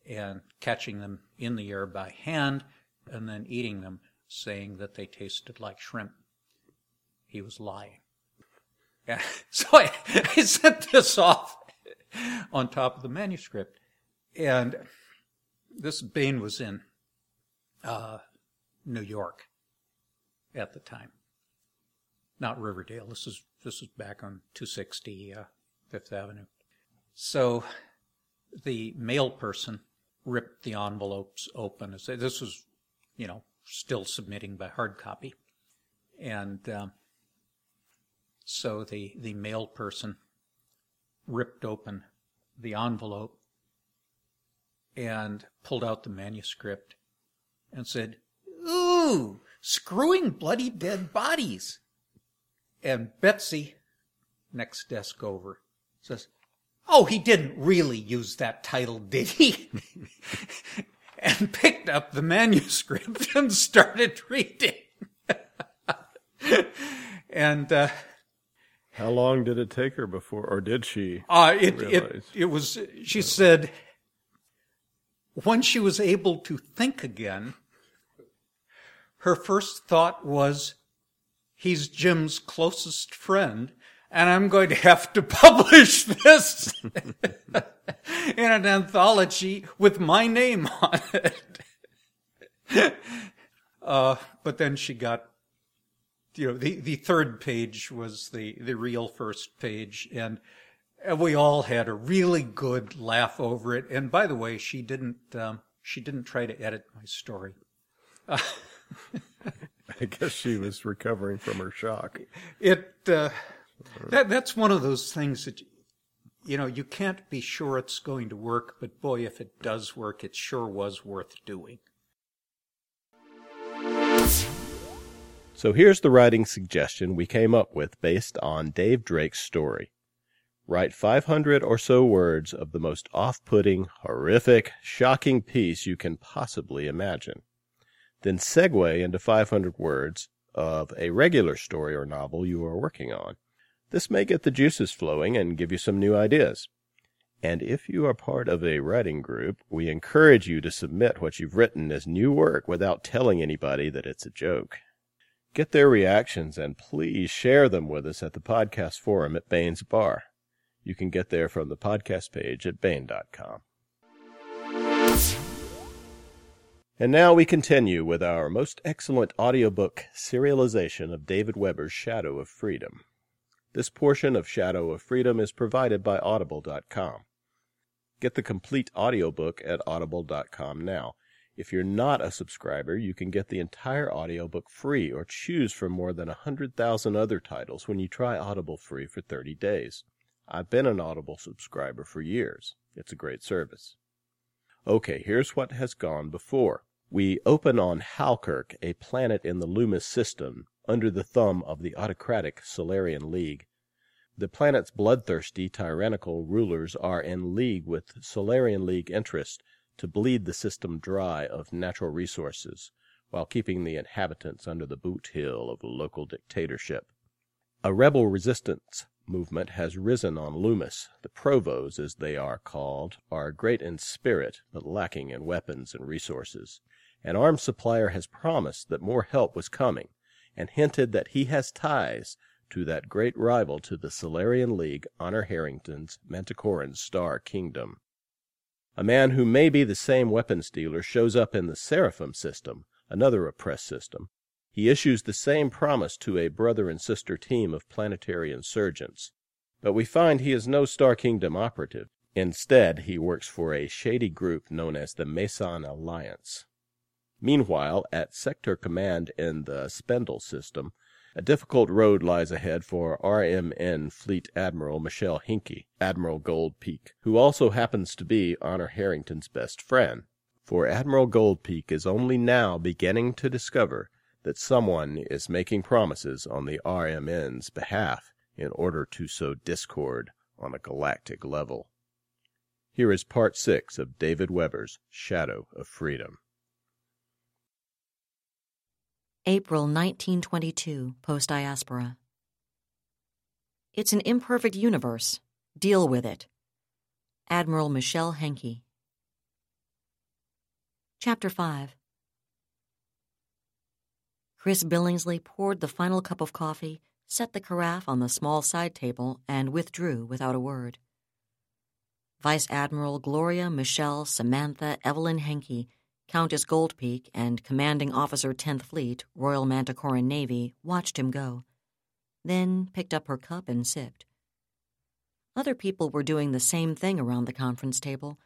and catching them in the air by hand and then eating them, saying that they tasted like shrimp. He was lying. Yeah. So I, I sent this off on top of the manuscript. And this Baen was in uh, New York at the time not Riverdale. This is this is back on 260 uh, Fifth Avenue. So the mail person ripped the envelopes open. This was, you know, still submitting by hard copy, and um, so the the mail person ripped open the envelope and pulled out the manuscript and said, "Ooh, screwing bloody dead bodies." And Betsy, next desk over, says, Oh, he didn't really use that title, did he? and picked up the manuscript and started reading. and, uh, how long did it take her before, or did she? Uh, it, it, it was, she said, when she was able to think again, her first thought was, He's Jim's closest friend, and I'm going to have to publish this in an anthology with my name on it. Uh, but then she got, you know, the, the third page was the, the real first page, and, and we all had a really good laugh over it. And by the way, she didn't, um, she didn't try to edit my story. Uh, I guess she was recovering from her shock. It uh, that that's one of those things that you know you can't be sure it's going to work, but boy, if it does work, it sure was worth doing. So here's the writing suggestion we came up with based on Dave Drake's story. Write 500 or so words of the most off-putting, horrific, shocking piece you can possibly imagine then segue into 500 words of a regular story or novel you are working on. This may get the juices flowing and give you some new ideas. And if you are part of a writing group, we encourage you to submit what you've written as new work without telling anybody that it's a joke. Get their reactions and please share them with us at the podcast forum at Baen's Bar. You can get there from the podcast page at Baen.com. And now we continue with our most excellent audiobook serialization of David Weber's Shadow of Freedom. This portion of Shadow of Freedom is provided by Audible.com. Get the complete audiobook at Audible.com now. If you're not a subscriber, you can get the entire audiobook free or choose from more than a 100,000 other titles when you try Audible free for 30 days. I've been an Audible subscriber for years. It's a great service. Okay, here's what has gone before. We open on Halkirk, a planet in the Loomis system, under the thumb of the autocratic Solarian League. The planet's bloodthirsty, tyrannical rulers are in league with Solarian League interests to bleed the system dry of natural resources, while keeping the inhabitants under the boot heel of local dictatorship. A rebel resistance movement has risen on Loomis. The Provos, as they are called, are great in spirit, but lacking in weapons and resources. An arms supplier has promised that more help was coming, and hinted that he has ties to that great rival to the Solarian League, Honor Harrington's Manticoran Star Kingdom. A man who may be the same weapons dealer shows up in the Seraphim system, another oppressed system. He issues the same promise to a brother and sister team of planetary insurgents. But we find he is no Star Kingdom operative. Instead, he works for a shady group known as the Mesan Alliance. Meanwhile, at Sector Command in the Spindle system, a difficult road lies ahead for RMN Fleet Admiral Michelle Henke, Admiral Goldpeak, who also happens to be Honor Harrington's best friend. For Admiral Goldpeak is only now beginning to discover that someone is making promises on the RMN's behalf in order to sow discord on a galactic level. Here is part six of David Weber's Shadow of Freedom. April 1922, post diaspora. It's an imperfect universe. Deal with it. Admiral Michelle Henke. Chapter 5 Chris Billingsley poured the final cup of coffee, set the carafe on the small side table, and withdrew without a word. Vice Admiral Gloria Michelle Samantha Evelyn Henke Countess Goldpeak and Commanding Officer 10th Fleet, Royal Manticoran Navy, watched him go, then picked up her cup and sipped. Other people were doing the same thing around the conference table,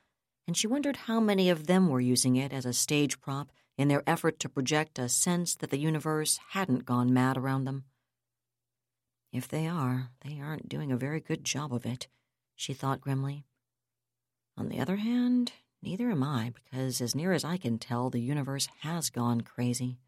and she wondered how many of them were using it as a stage prop in their effort to project a sense that the universe hadn't gone mad around them. If they are, they aren't doing a very good job of it, she thought grimly. On the other hand, Neither am I, because as near as I can tell, the universe has gone crazy.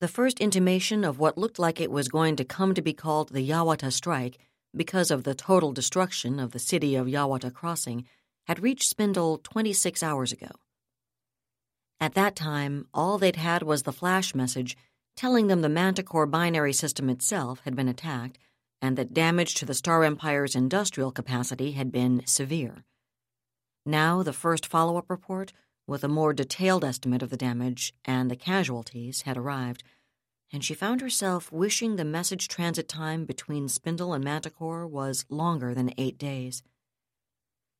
The first intimation of what looked like it was going to come to be called the Yawata Strike, because of the total destruction of the city of Yawata Crossing, had reached Spindle 26 hours ago. At that time, all they'd had was the flash message telling them the Manticore binary system itself had been attacked and that damage to the Star Empire's industrial capacity had been severe. Now, the first follow up report, with a more detailed estimate of the damage and the casualties, had arrived, and she found herself wishing the message transit time between Spindle and Manticore was longer than eight days.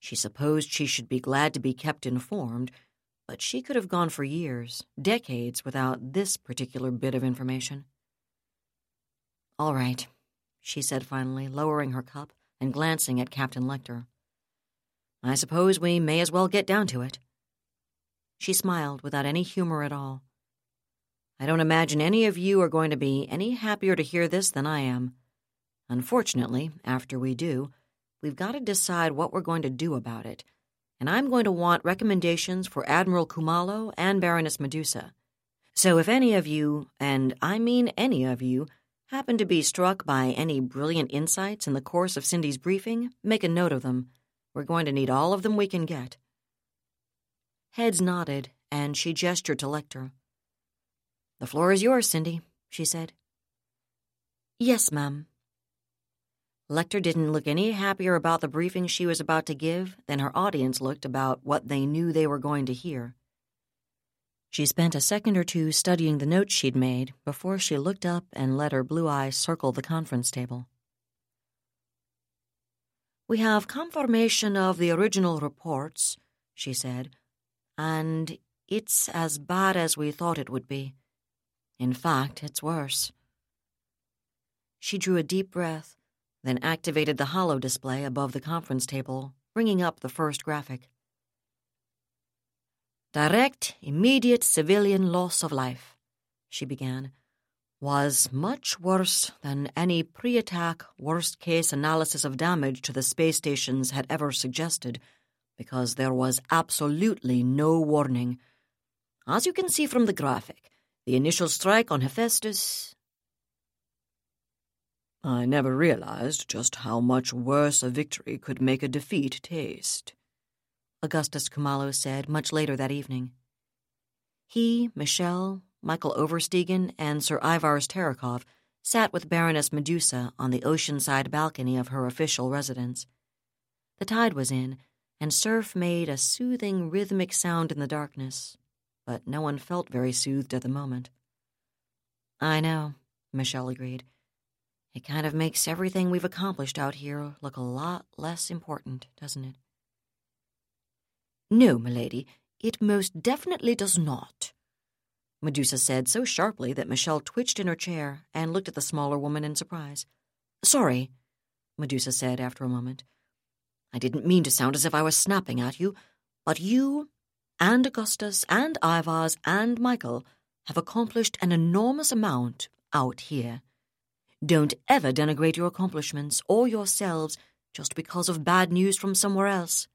She supposed she should be glad to be kept informed, but she could have gone for years, decades, without this particular bit of information. All right, she said finally, lowering her cup and glancing at Captain Lecter. I suppose we may as well get down to it. She smiled without any humor at all. I don't imagine any of you are going to be any happier to hear this than I am. Unfortunately, after we do, we've got to decide what we're going to do about it, and I'm going to want recommendations for Admiral Khumalo and Baroness Medusa. So if any of you, and I mean any of you, happen to be struck by any brilliant insights in the course of Cindy's briefing, make a note of them. We're going to need all of them we can get. Heads nodded, and she gestured to Lecter. The floor is yours, Cindy, she said. Yes, ma'am. Lecter didn't look any happier about the briefing she was about to give than her audience looked about what they knew they were going to hear. She spent a second or two studying the notes she'd made before she looked up and let her blue eyes circle the conference table. We have confirmation of the original reports, she said, and it's as bad as we thought it would be. In fact, it's worse. She drew a deep breath, then activated the holo display above the conference table, bringing up the first graphic. Direct, immediate civilian loss of life, she began, was much worse than any pre attack worst case analysis of damage to the space stations had ever suggested, because there was absolutely no warning. As you can see from the graphic, the initial strike on Hephaestus. I never realized just how much worse a victory could make a defeat taste, Augustus Khumalo said much later that evening. He, Michelle, Michael Oversteegen, and Sir Ivars Terekhov sat with Baroness Medusa on the oceanside balcony of her official residence. The tide was in, and surf made a soothing, rhythmic sound in the darkness, but no one felt very soothed at the moment. I know, Michelle agreed. It kind of makes everything we've accomplished out here look a lot less important, doesn't it? No, milady, it most definitely does not, Medusa said so sharply that Michelle twitched in her chair and looked at the smaller woman in surprise. Sorry, Medusa said after a moment. I didn't mean to sound as if I was snapping at you, but you and Augustus and Ivars and Michael have accomplished an enormous amount out here. Don't ever denigrate your accomplishments or yourselves just because of bad news from somewhere else.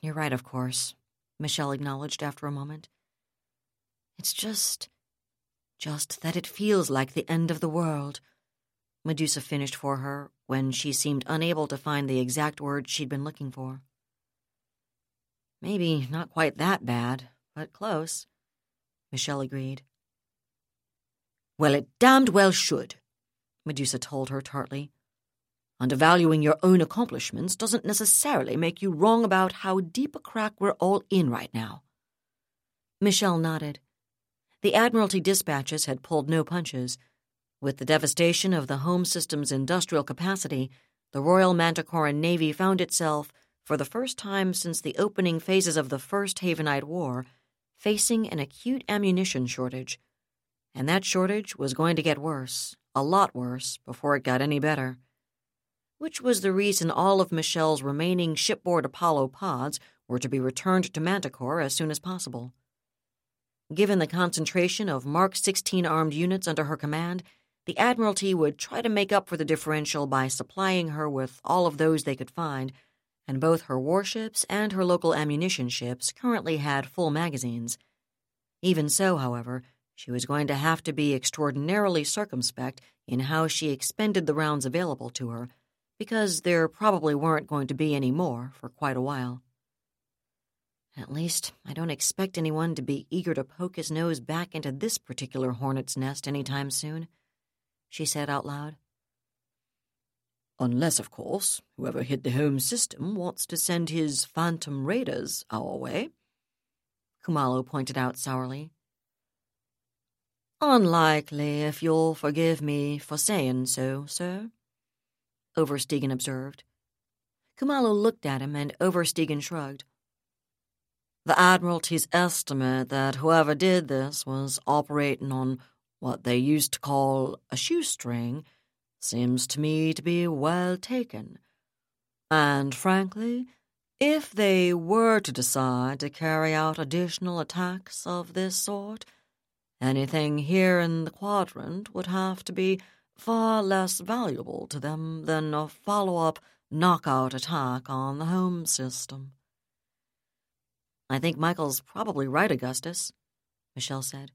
You're right, of course, Michelle acknowledged after a moment. It's just. just that it feels like the end of the world. Medusa finished for her when she seemed unable to find the exact words she'd been looking for. Maybe not quite that bad, but close, Michelle agreed. Well, it damned well should, Medusa told her tartly. Undervaluing your own accomplishments doesn't necessarily make you wrong about how deep a crack we're all in right now. Michelle nodded. The Admiralty dispatches had pulled no punches. With the devastation of the home system's industrial capacity, the Royal Manticoran Navy found itself, for the first time since the opening phases of the First Havenite War, facing an acute ammunition shortage. And that shortage was going to get worse, a lot worse, before it got any better. Which was the reason all of Michelle's remaining shipboard Apollo pods were to be returned to Manticore as soon as possible. Given the concentration of Mark 16 armed units under her command, the Admiralty would try to make up for the differential by supplying her with all of those they could find, and both her warships and her local ammunition ships currently had full magazines. Even so, however, she was going to have to be extraordinarily circumspect in how she expended the rounds available to her, because there probably weren't going to be any more for quite a while. At least, I don't expect anyone to be eager to poke his nose back into this particular hornet's nest any time soon she said out loud. Unless, of course, whoever hit the home system wants to send his phantom raiders our way, Khumalo pointed out sourly. Unlikely, if you'll forgive me for saying so, sir, Oversteegen observed. Khumalo looked at him, and Oversteegen shrugged. The Admiralty's estimate that whoever did this was operating on what they used to call a shoestring, seems to me to be well taken. And frankly, if they were to decide to carry out additional attacks of this sort, anything here in the quadrant would have to be far less valuable to them than a follow up knockout attack on the home system. I think Michael's probably right, Augustus, Michelle said.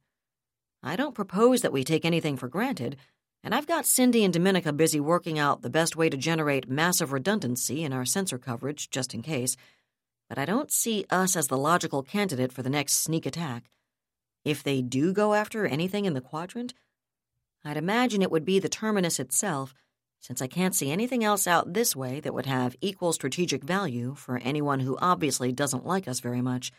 I don't propose that we take anything for granted, and I've got Cindy and Dominica busy working out the best way to generate massive redundancy in our sensor coverage, just in case. But I don't see us as the logical candidate for the next sneak attack. If they do go after anything in the quadrant, I'd imagine it would be the terminus itself, since I can't see anything else out this way that would have equal strategic value for anyone who obviously doesn't like us very much.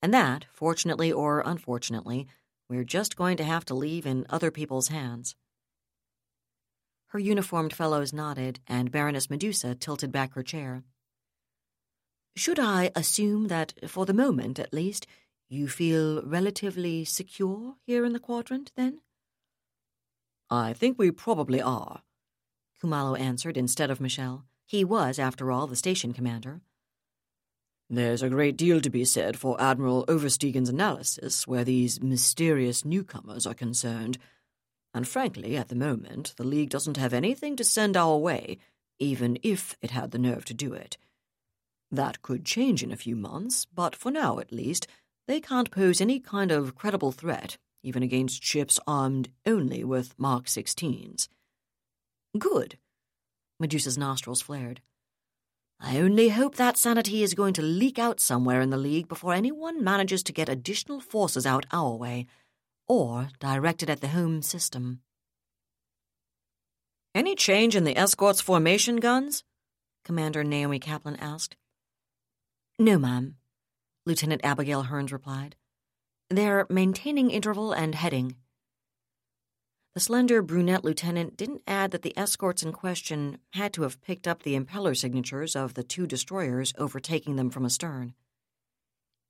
And that, fortunately or unfortunately, we're just going to have to leave in other people's hands. Her uniformed fellows nodded, and Baroness Medusa tilted back her chair. Should I assume that, for the moment at least, you feel relatively secure here in the quadrant, then? I think we probably are, Khumalo answered instead of Michelle. He was, after all, the station commander. There's a great deal to be said for Admiral Oversteegen's analysis where these mysterious newcomers are concerned. And frankly, at the moment, the League doesn't have anything to send our way, even if it had the nerve to do it. That could change in a few months, but for now at least, they can't pose any kind of credible threat, even against ships armed only with Mark 16s. Good. Medusa's nostrils flared. I only hope that sanity is going to leak out somewhere in the League before anyone manages to get additional forces out our way. or directed at the home system. Any change in the escort's formation guns? Commander Naomi Kaplan asked. No, ma'am, Lieutenant Abigail Hearns replied. They're maintaining interval and heading. The slender brunette lieutenant didn't add that the escorts in question had to have picked up the impeller signatures of the two destroyers overtaking them from astern.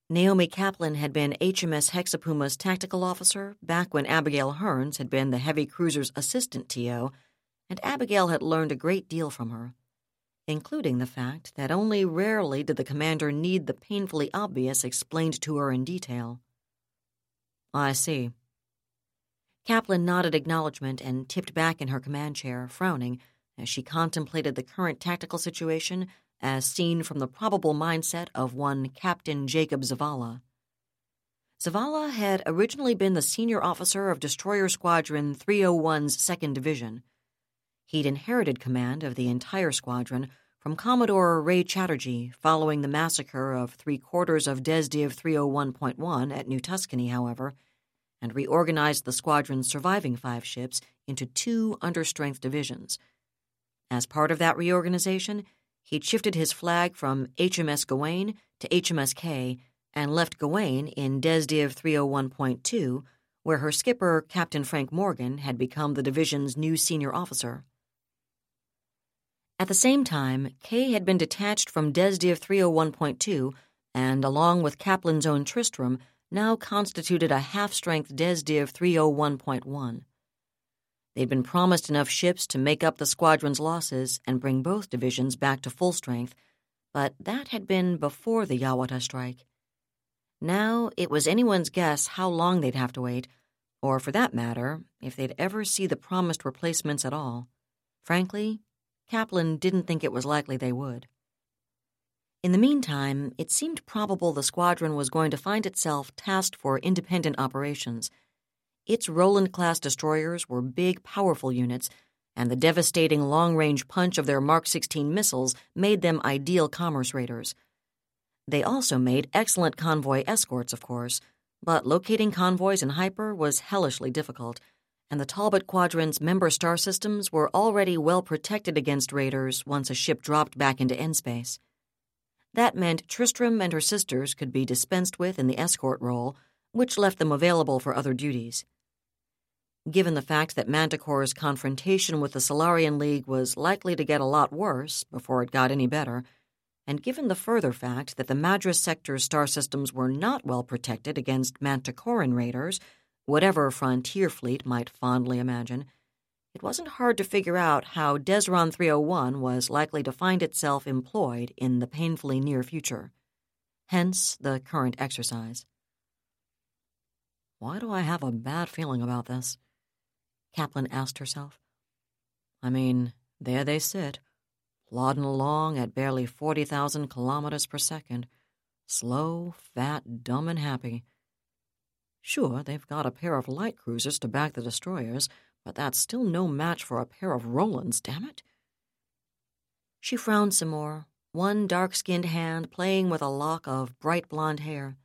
Naomi Kaplan had been HMS Hexapuma's tactical officer back when Abigail Hearns had been the heavy cruiser's assistant TO, and Abigail had learned a great deal from her, including the fact that only rarely did the commander need the painfully obvious explained to her in detail. I see. Kaplan nodded acknowledgement and tipped back in her command chair, frowning, as she contemplated the current tactical situation as seen from the probable mindset of one Captain Jacob Zavala. Zavala had originally been the senior officer of Destroyer Squadron 301's 2nd Division. He'd inherited command of the entire squadron from Commodore Ray Chatterjee following the massacre of three quarters of Desdiv 301.1 at New Tuscany, however, and reorganized the squadron's surviving five ships into two understrength divisions. As part of that reorganization, he'd shifted his flag from HMS Gawain to HMS Kay and left Gawain in Desdiv 301.2, where her skipper, Captain Frank Morgan, had become the division's new senior officer. At the same time, Kay had been detached from Desdiv 301.2 and, along with Kaplan's own Tristram, now constituted a half strength Desdiv 301.1. They'd been promised enough ships to make up the squadron's losses and bring both divisions back to full strength, but that had been before the Yawata strike. Now it was anyone's guess how long they'd have to wait, or for that matter, if they'd ever see the promised replacements at all. Frankly, Kaplan didn't think it was likely they would. In the meantime, it seemed probable the squadron was going to find itself tasked for independent operations. Its Roland class destroyers were big, powerful units, and the devastating long range punch of their Mark 16 missiles made them ideal commerce raiders. They also made excellent convoy escorts, of course, but locating convoys in hyper was hellishly difficult, and the Talbot Quadrant's member star systems were already well protected against raiders once a ship dropped back into N space. That meant Tristram and her sisters could be dispensed with in the escort role, which left them available for other duties. Given the fact that Manticore's confrontation with the Solarian League was likely to get a lot worse before it got any better, and given the further fact that the Madras sector's star systems were not well protected against Manticoran raiders, whatever frontier fleet might fondly imagine, it wasn't hard to figure out how Desron 301 was likely to find itself employed in the painfully near future. Hence the current exercise. Why do I have a bad feeling about this? Kaplan asked herself. I mean, there they sit, plodding along at barely 40,000 kilometers per second, slow, fat, dumb, and happy. Sure, they've got a pair of light cruisers to back the destroyers, but that's still no match for a pair of Rolands, damn it. She frowned some more, one dark skinned hand playing with a lock of bright blonde hair.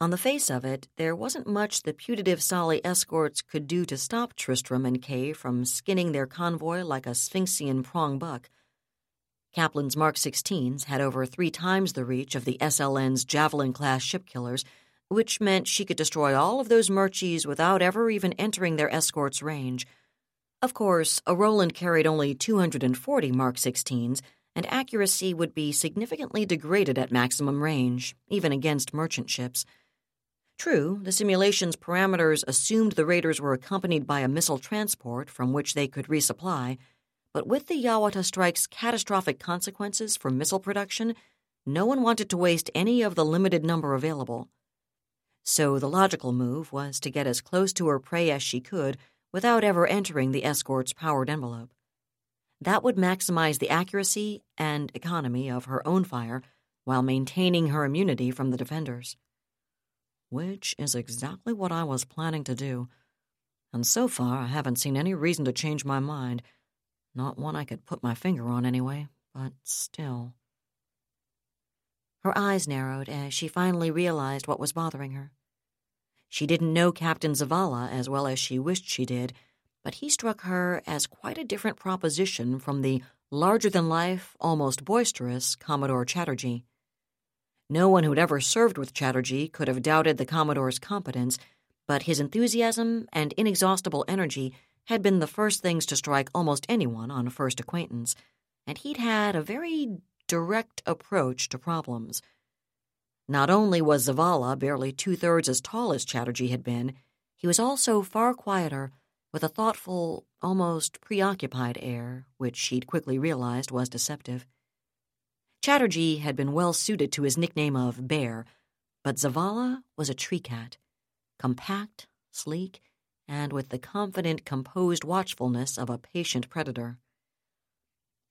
On the face of it, there wasn't much the putative Solly escorts could do to stop Tristram and Kay from skinning their convoy like a Sphinxian prong buck. Kaplan's Mark 16s had over three times the reach of the SLN's Javelin class ship killers which meant she could destroy all of those merchies without ever even entering their escort's range. Of course, a Roland carried only 240 Mark 16s, and accuracy would be significantly degraded at maximum range, even against merchant ships. True, the simulation's parameters assumed the raiders were accompanied by a missile transport from which they could resupply, but with the Yawata strike's catastrophic consequences for missile production, no one wanted to waste any of the limited number available so the logical move was to get as close to her prey as she could without ever entering the escort's powered envelope. That would maximize the accuracy and economy of her own fire while maintaining her immunity from the defenders. Which is exactly what I was planning to do, and so far I haven't seen any reason to change my mind. Not one I could put my finger on, anyway, but still. Her eyes narrowed as she finally realized what was bothering her. She didn't know Captain Zavala as well as she wished she did, but he struck her as quite a different proposition from the larger than life, almost boisterous Commodore Chatterjee. No one who'd ever served with Chatterjee could have doubted the Commodore's competence, but his enthusiasm and inexhaustible energy had been the first things to strike almost anyone on first acquaintance, and he'd had a very direct approach to problems. Not only was Zavala barely two thirds as tall as Chatterjee had been, he was also far quieter, with a thoughtful, almost preoccupied air, which she'd quickly realized was deceptive. Chatterjee had been well suited to his nickname of Bear, but Zavala was a tree cat, compact, sleek, and with the confident, composed watchfulness of a patient predator.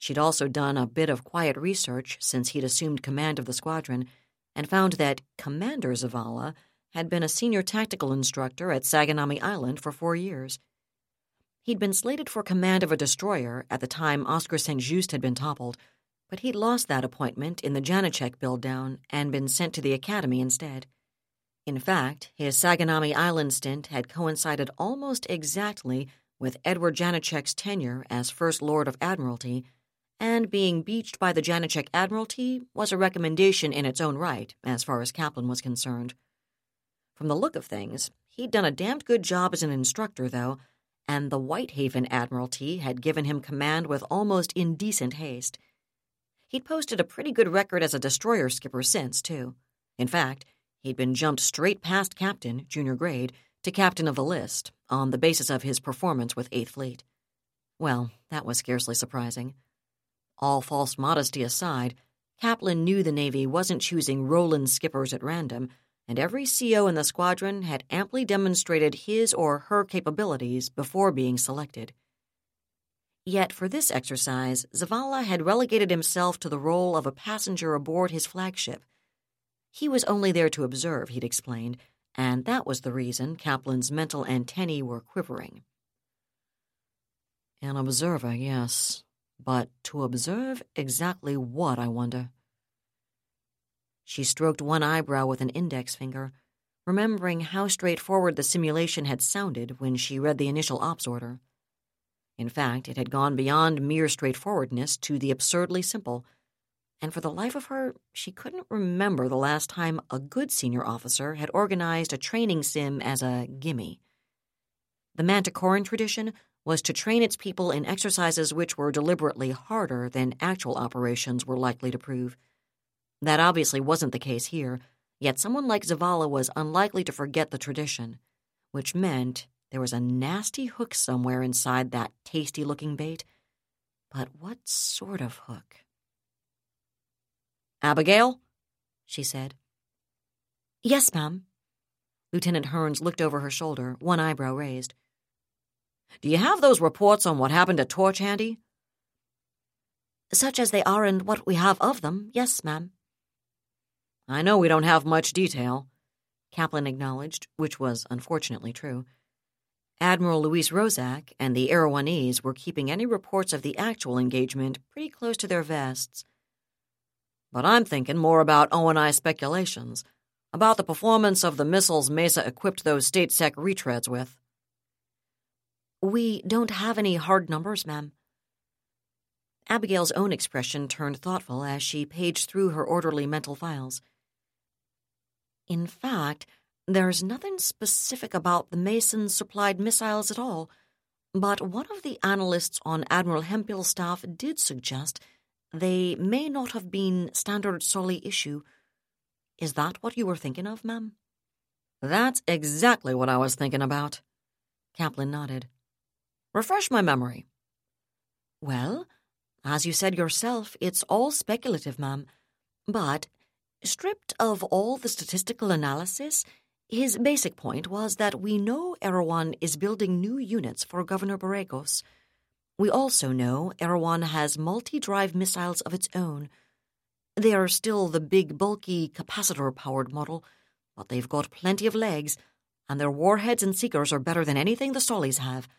She'd also done a bit of quiet research since he'd assumed command of the squadron and found that Commander Zavala had been a senior tactical instructor at Saganami Island for four years. He'd been slated for command of a destroyer at the time Oscar St. Just had been toppled, but he'd lost that appointment in the Janacek build down and been sent to the academy instead. In fact, his Saganami Island stint had coincided almost exactly with Edward Janacek's tenure as First Lord of Admiralty, and being beached by the Janacek Admiralty was a recommendation in its own right, as far as Kaplan was concerned. From the look of things, he'd done a damned good job as an instructor, though, and the Whitehaven Admiralty had given him command with almost indecent haste. He'd posted a pretty good record as a destroyer skipper since, too. In fact, he'd been jumped straight past captain, junior grade, to captain of the list on the basis of his performance with Eighth Fleet. Well, that was scarcely surprising. All false modesty aside, Kaplan knew the Navy wasn't choosing Roland skippers at random, and every CO in the squadron had amply demonstrated his or her capabilities before being selected. Yet for this exercise, Zavala had relegated himself to the role of a passenger aboard his flagship. He was only there to observe, he'd explained, and that was the reason Kaplan's mental antennae were quivering. An observer, yes, but to observe exactly what, I wonder? She stroked one eyebrow with an index finger, remembering how straightforward the simulation had sounded when she read the initial ops order. In fact, it had gone beyond mere straightforwardness to the absurdly simple, and for the life of her, she couldn't remember the last time a good senior officer had organized a training sim as a gimme. The Manticoran tradition was to train its people in exercises which were deliberately harder than actual operations were likely to prove. That obviously wasn't the case here, yet someone like Zavala was unlikely to forget the tradition, which meant there was a nasty hook somewhere inside that tasty looking bait. But what sort of hook? Abigail? she said. Yes, ma'am. Lieutenant Hearns looked over her shoulder, one eyebrow raised. Do you have those reports on what happened at Torch handy? Such as they are and what we have of them, yes, ma'am. I know we don't have much detail, Kaplan acknowledged, which was unfortunately true. Admiral Luiz Rozsak and the Erewhonese were keeping any reports of the actual engagement pretty close to their vests. But I'm thinking more about O&I speculations, about the performance of the missiles Mesa equipped those state sec retreads with. We don't have any hard numbers, ma'am. Abigail's own expression turned thoughtful as she paged through her orderly mental files. In fact, there's nothing specific about the Mesan supplied missiles at all, but one of the analysts on Admiral Hemphill's staff did suggest they may not have been standard Solly issue. Is that what you were thinking of, ma'am? That's exactly what I was thinking about. Kaplan nodded. Refresh my memory. Well, as you said yourself, it's all speculative, ma'am. But, stripped of all the statistical analysis, his basic point was that we know Erewhon is building new units for Governor Barregos. We also know Erewhon has multi drive missiles of its own. They are still the big, bulky, capacitor powered model, but they've got plenty of legs, and their warheads and seekers are better than anything the Sollys have.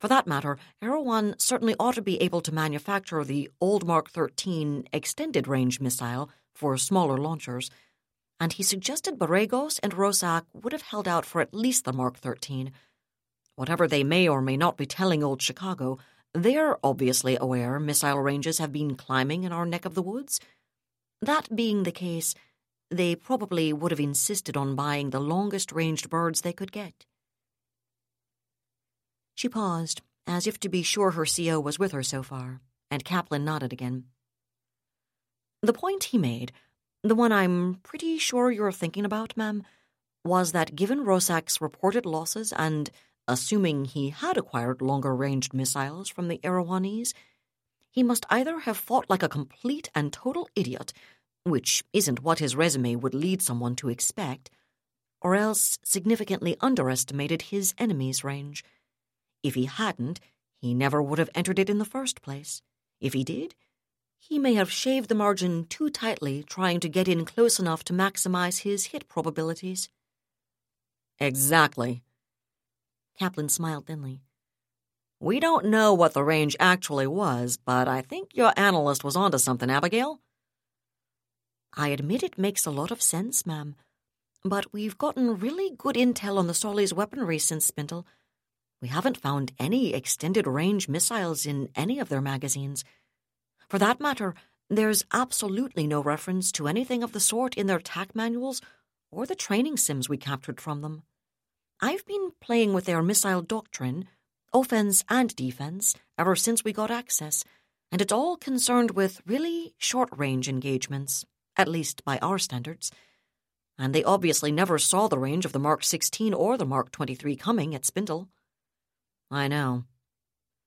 For that matter, Erewhon certainly ought to be able to manufacture the old Mark 13 extended range missile for smaller launchers and he suggested Barregos and Rozsak would have held out for at least the Mark 13. Whatever they may or may not be telling old Chicago, they're obviously aware missile ranges have been climbing in our neck of the woods. That being the case, they probably would have insisted on buying the longest ranged birds they could get. She paused, as if to be sure her CO was with her so far, and Kaplan nodded again. The point he made, the one I'm pretty sure you're thinking about, ma'am, was that given Rozsak's reported losses and assuming he had acquired longer ranged missiles from the Erewhonese, he must either have fought like a complete and total idiot, which isn't what his resume would lead someone to expect, or else significantly underestimated his enemy's range. If he hadn't, he never would have entered it in the first place. If he did, he may have shaved the margin too tightly, trying to get in close enough to maximize his hit probabilities. Exactly. Kaplan smiled thinly. We don't know what the range actually was, but I think your analyst was onto something, Abigail. I admit it makes a lot of sense, ma'am. But we've gotten really good intel on the Solly's weaponry since Spindle. We haven't found any extended range missiles in any of their magazines. For that matter, there's absolutely no reference to anything of the sort in their TAC manuals or the training sims we captured from them. I've been playing with their missile doctrine, offense and defense, ever since we got access, and it's all concerned with really short range engagements, at least by our standards. And they obviously never saw the range of the Mark 16 or the Mark 23 coming at Spindle. I know.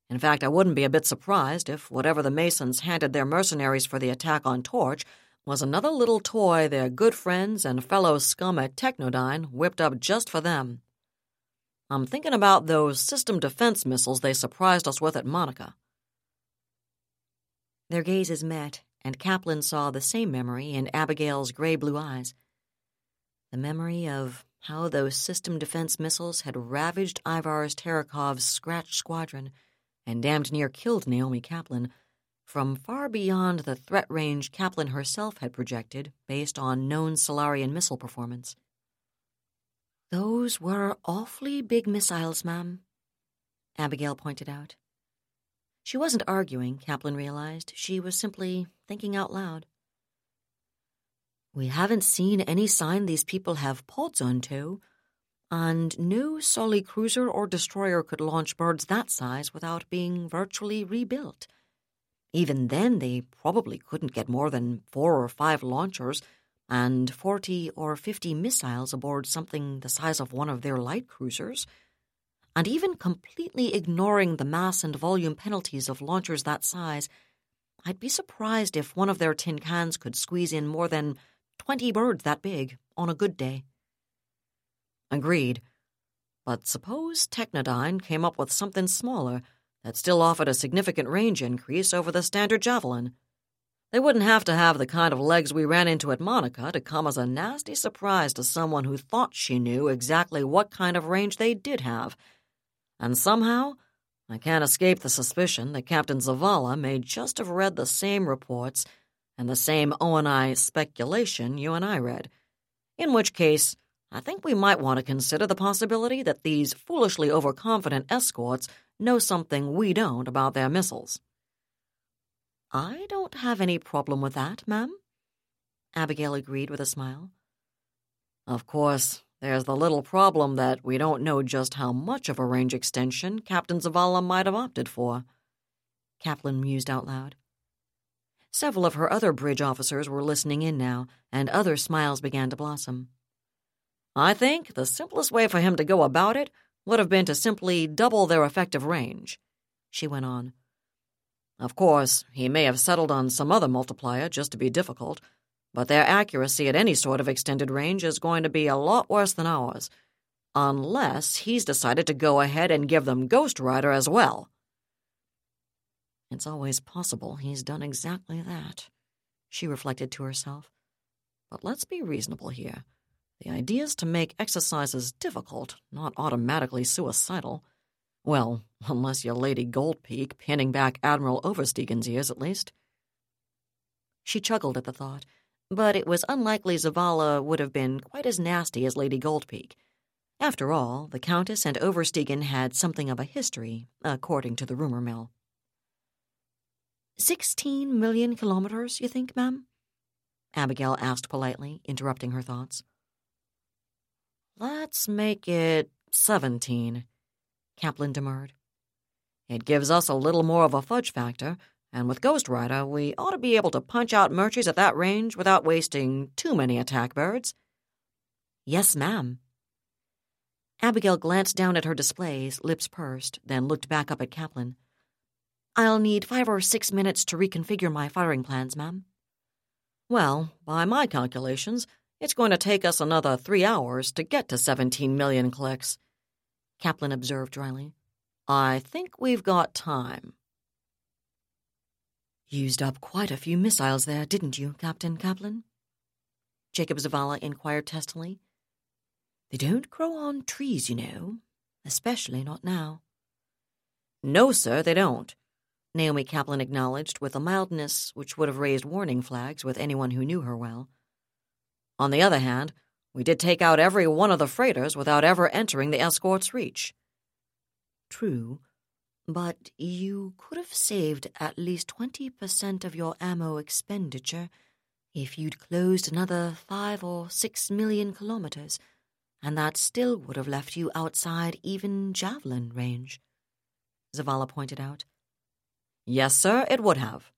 In fact, I wouldn't be a bit surprised if whatever the Mesans handed their mercenaries for the attack on Torch was another little toy their good friends and fellow scum at Technodyne whipped up just for them. I'm thinking about those system defense missiles they surprised us with at Monica. Their gazes met, and Kaplan saw the same memory in Abigail's gray blue eyes. The memory of how those system defense missiles had ravaged Ivar's Terekhov's Scratch Squadron and damned near killed Naomi Kaplan from far beyond the threat range Kaplan herself had projected based on known Solarian missile performance. Those were awfully big missiles, ma'am, Abigail pointed out. She wasn't arguing, Kaplan realized. She was simply thinking out loud. We haven't seen any sign these people have pods on tow, and no Solly cruiser or destroyer could launch birds that size without being virtually rebuilt. Even then, they probably couldn't get more than four or five launchers and 40 or 50 missiles aboard something the size of one of their light cruisers. And even completely ignoring the mass and volume penalties of launchers that size, I'd be surprised if one of their tin cans could squeeze in more than 20 birds that big on a good day. Agreed. But suppose Technodyne came up with something smaller that still offered a significant range increase over the standard Javelin. They wouldn't have to have the kind of legs we ran into at Monica to come as a nasty surprise to someone who thought she knew exactly what kind of range they did have. And somehow, I can't escape the suspicion that Captain Zavala may just have read the same reports and the same ONI speculation you and I read. In which case, I think we might want to consider the possibility that these foolishly overconfident escorts know something we don't about their missiles. I don't have any problem with that, ma'am, Abigail agreed with a smile. Of course, there's the little problem that we don't know just how much of a range extension Captain Zavala might have opted for. Kaplan mused out loud. Several of her other bridge officers were listening in now, and other smiles began to blossom. I think the simplest way for him to go about it would have been to simply double their effective range, she went on. Of course, he may have settled on some other multiplier just to be difficult, but their accuracy at any sort of extended range is going to be a lot worse than ours, unless he's decided to go ahead and give them Ghost Rider as well. It's always possible he's done exactly that, she reflected to herself. But let's be reasonable here. The idea is to make exercises difficult, not automatically suicidal. Well, unless you're Lady Gold Peak pinning back Admiral Oversteegen's ears, at least. She chuckled at the thought, but it was unlikely Zavala would have been quite as nasty as Lady Gold Peak. After all, the Countess and Oversteegen had something of a history, according to the rumor mill. Sixteen million kilometers, you think, ma'am? Abigail asked politely, interrupting her thoughts. Let's make it seventeen, Kaplan demurred. It gives us a little more of a fudge factor, and with Ghost Rider, we ought to be able to punch out merchies at that range without wasting too many attack birds. Yes, ma'am. Abigail glanced down at her displays, lips pursed, then looked back up at Kaplan. I'll need five or six minutes to reconfigure my firing plans, ma'am. Well, by my calculations, it's going to take us another three hours to get to 17 million clicks, Kaplan observed dryly. I think we've got time. Used up quite a few missiles there, didn't you, Captain Kaplan? Jacob Zavala inquired testily. They don't grow on trees, you know, especially not now. No, sir, they don't, Naomi Kaplan acknowledged with a mildness which would have raised warning flags with anyone who knew her well. On the other hand, we did take out every one of the freighters without ever entering the escort's reach. True, but you could have saved at least 20% of your ammo expenditure if you'd closed another five or six million kilometers, and that still would have left you outside even javelin range, Zavala pointed out. Yes, sir, it would have.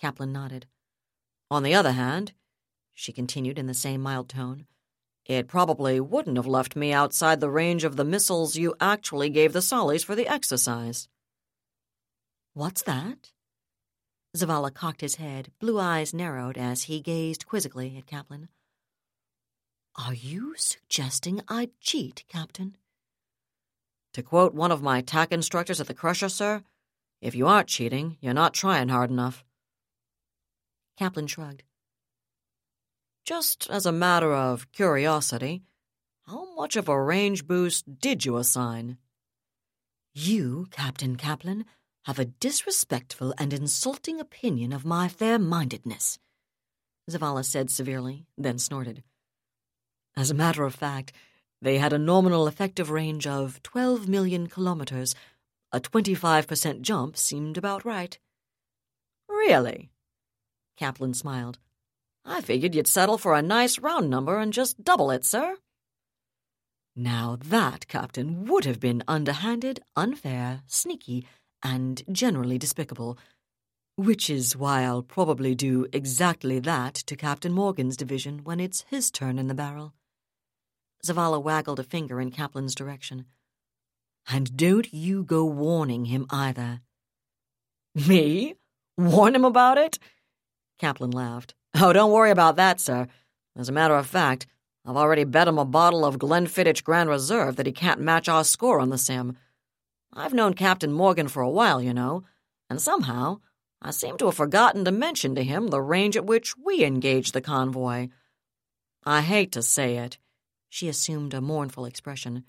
Kaplan nodded. On the other hand, she continued in the same mild tone, it probably wouldn't have left me outside the range of the missiles you actually gave the Sollies for the exercise. What's that? Zavala cocked his head, blue eyes narrowed as he gazed quizzically at Kaplan. Are you suggesting I'd cheat, Captain? To quote one of my tack instructors at the Crusher, sir, if you aren't cheating, you're not trying hard enough. Kaplan shrugged. Just as a matter of curiosity, how much of a range boost did you assign? You, Captain Kaplan, have a disrespectful and insulting opinion of my fair mindedness, Zavala said severely, then snorted. As a matter of fact, they had a nominal effective range of 12 million kilometers a 25% jump seemed about right. Really? Kaplan smiled. I figured you'd settle for a nice round number and just double it, sir. Now that, Captain, would have been underhanded, unfair, sneaky, and generally despicable, which is why I'll probably do exactly that to Captain Morgan's division when it's his turn in the barrel. Zavala waggled a finger in Kaplan's direction. And don't you go warning him either. Me? Warn him about it? Kaplan laughed. Oh, don't worry about that, sir. As a matter of fact, I've already bet him a bottle of Glenfiddich Grand Reserve that he can't match our score on the sim. I've known Captain Morgan for a while, you know, and somehow I seem to have forgotten to mention to him the range at which we engaged the convoy. I hate to say it. She assumed a mournful expression.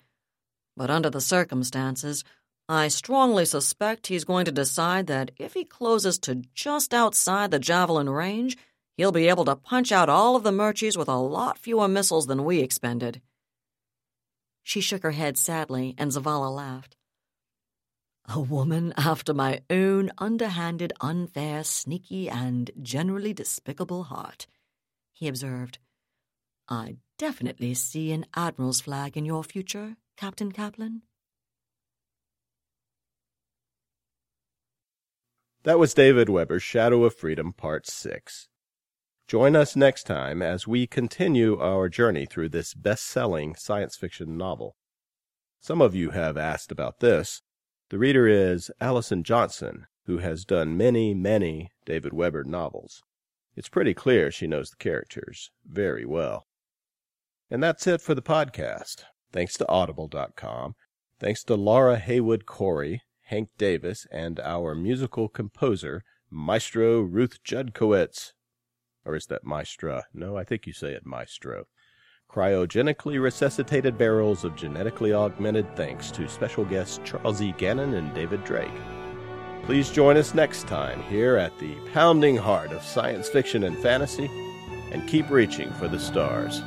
But under the circumstances, I strongly suspect he's going to decide that if he closes to just outside the javelin range, he'll be able to punch out all of the merchies with a lot fewer missiles than we expended. She shook her head sadly, and Zavala laughed. A woman after my own underhanded, unfair, sneaky, and generally despicable heart, he observed. I definitely see an admiral's flag in your future, Captain Kaplan? That was David Weber's Shadow of Freedom, Part 6. Join us next time as we continue our journey through this best selling science fiction novel. Some of you have asked about this. The reader is Allison Johnson, who has done many, many David Weber novels. It's pretty clear she knows the characters very well. And that's it for the podcast. Thanks to Audible.com. Thanks to Laura Haywood Cory, Hank Davis, and our musical composer, Maestro Ruth Judkowitz. Or is that Maestra? No, I think you say it Maestro. Cryogenically resuscitated barrels of genetically augmented thanks to special guests Charles E. Gannon and David Drake. Please join us next time here at the pounding heart of science fiction and fantasy and keep reaching for the stars.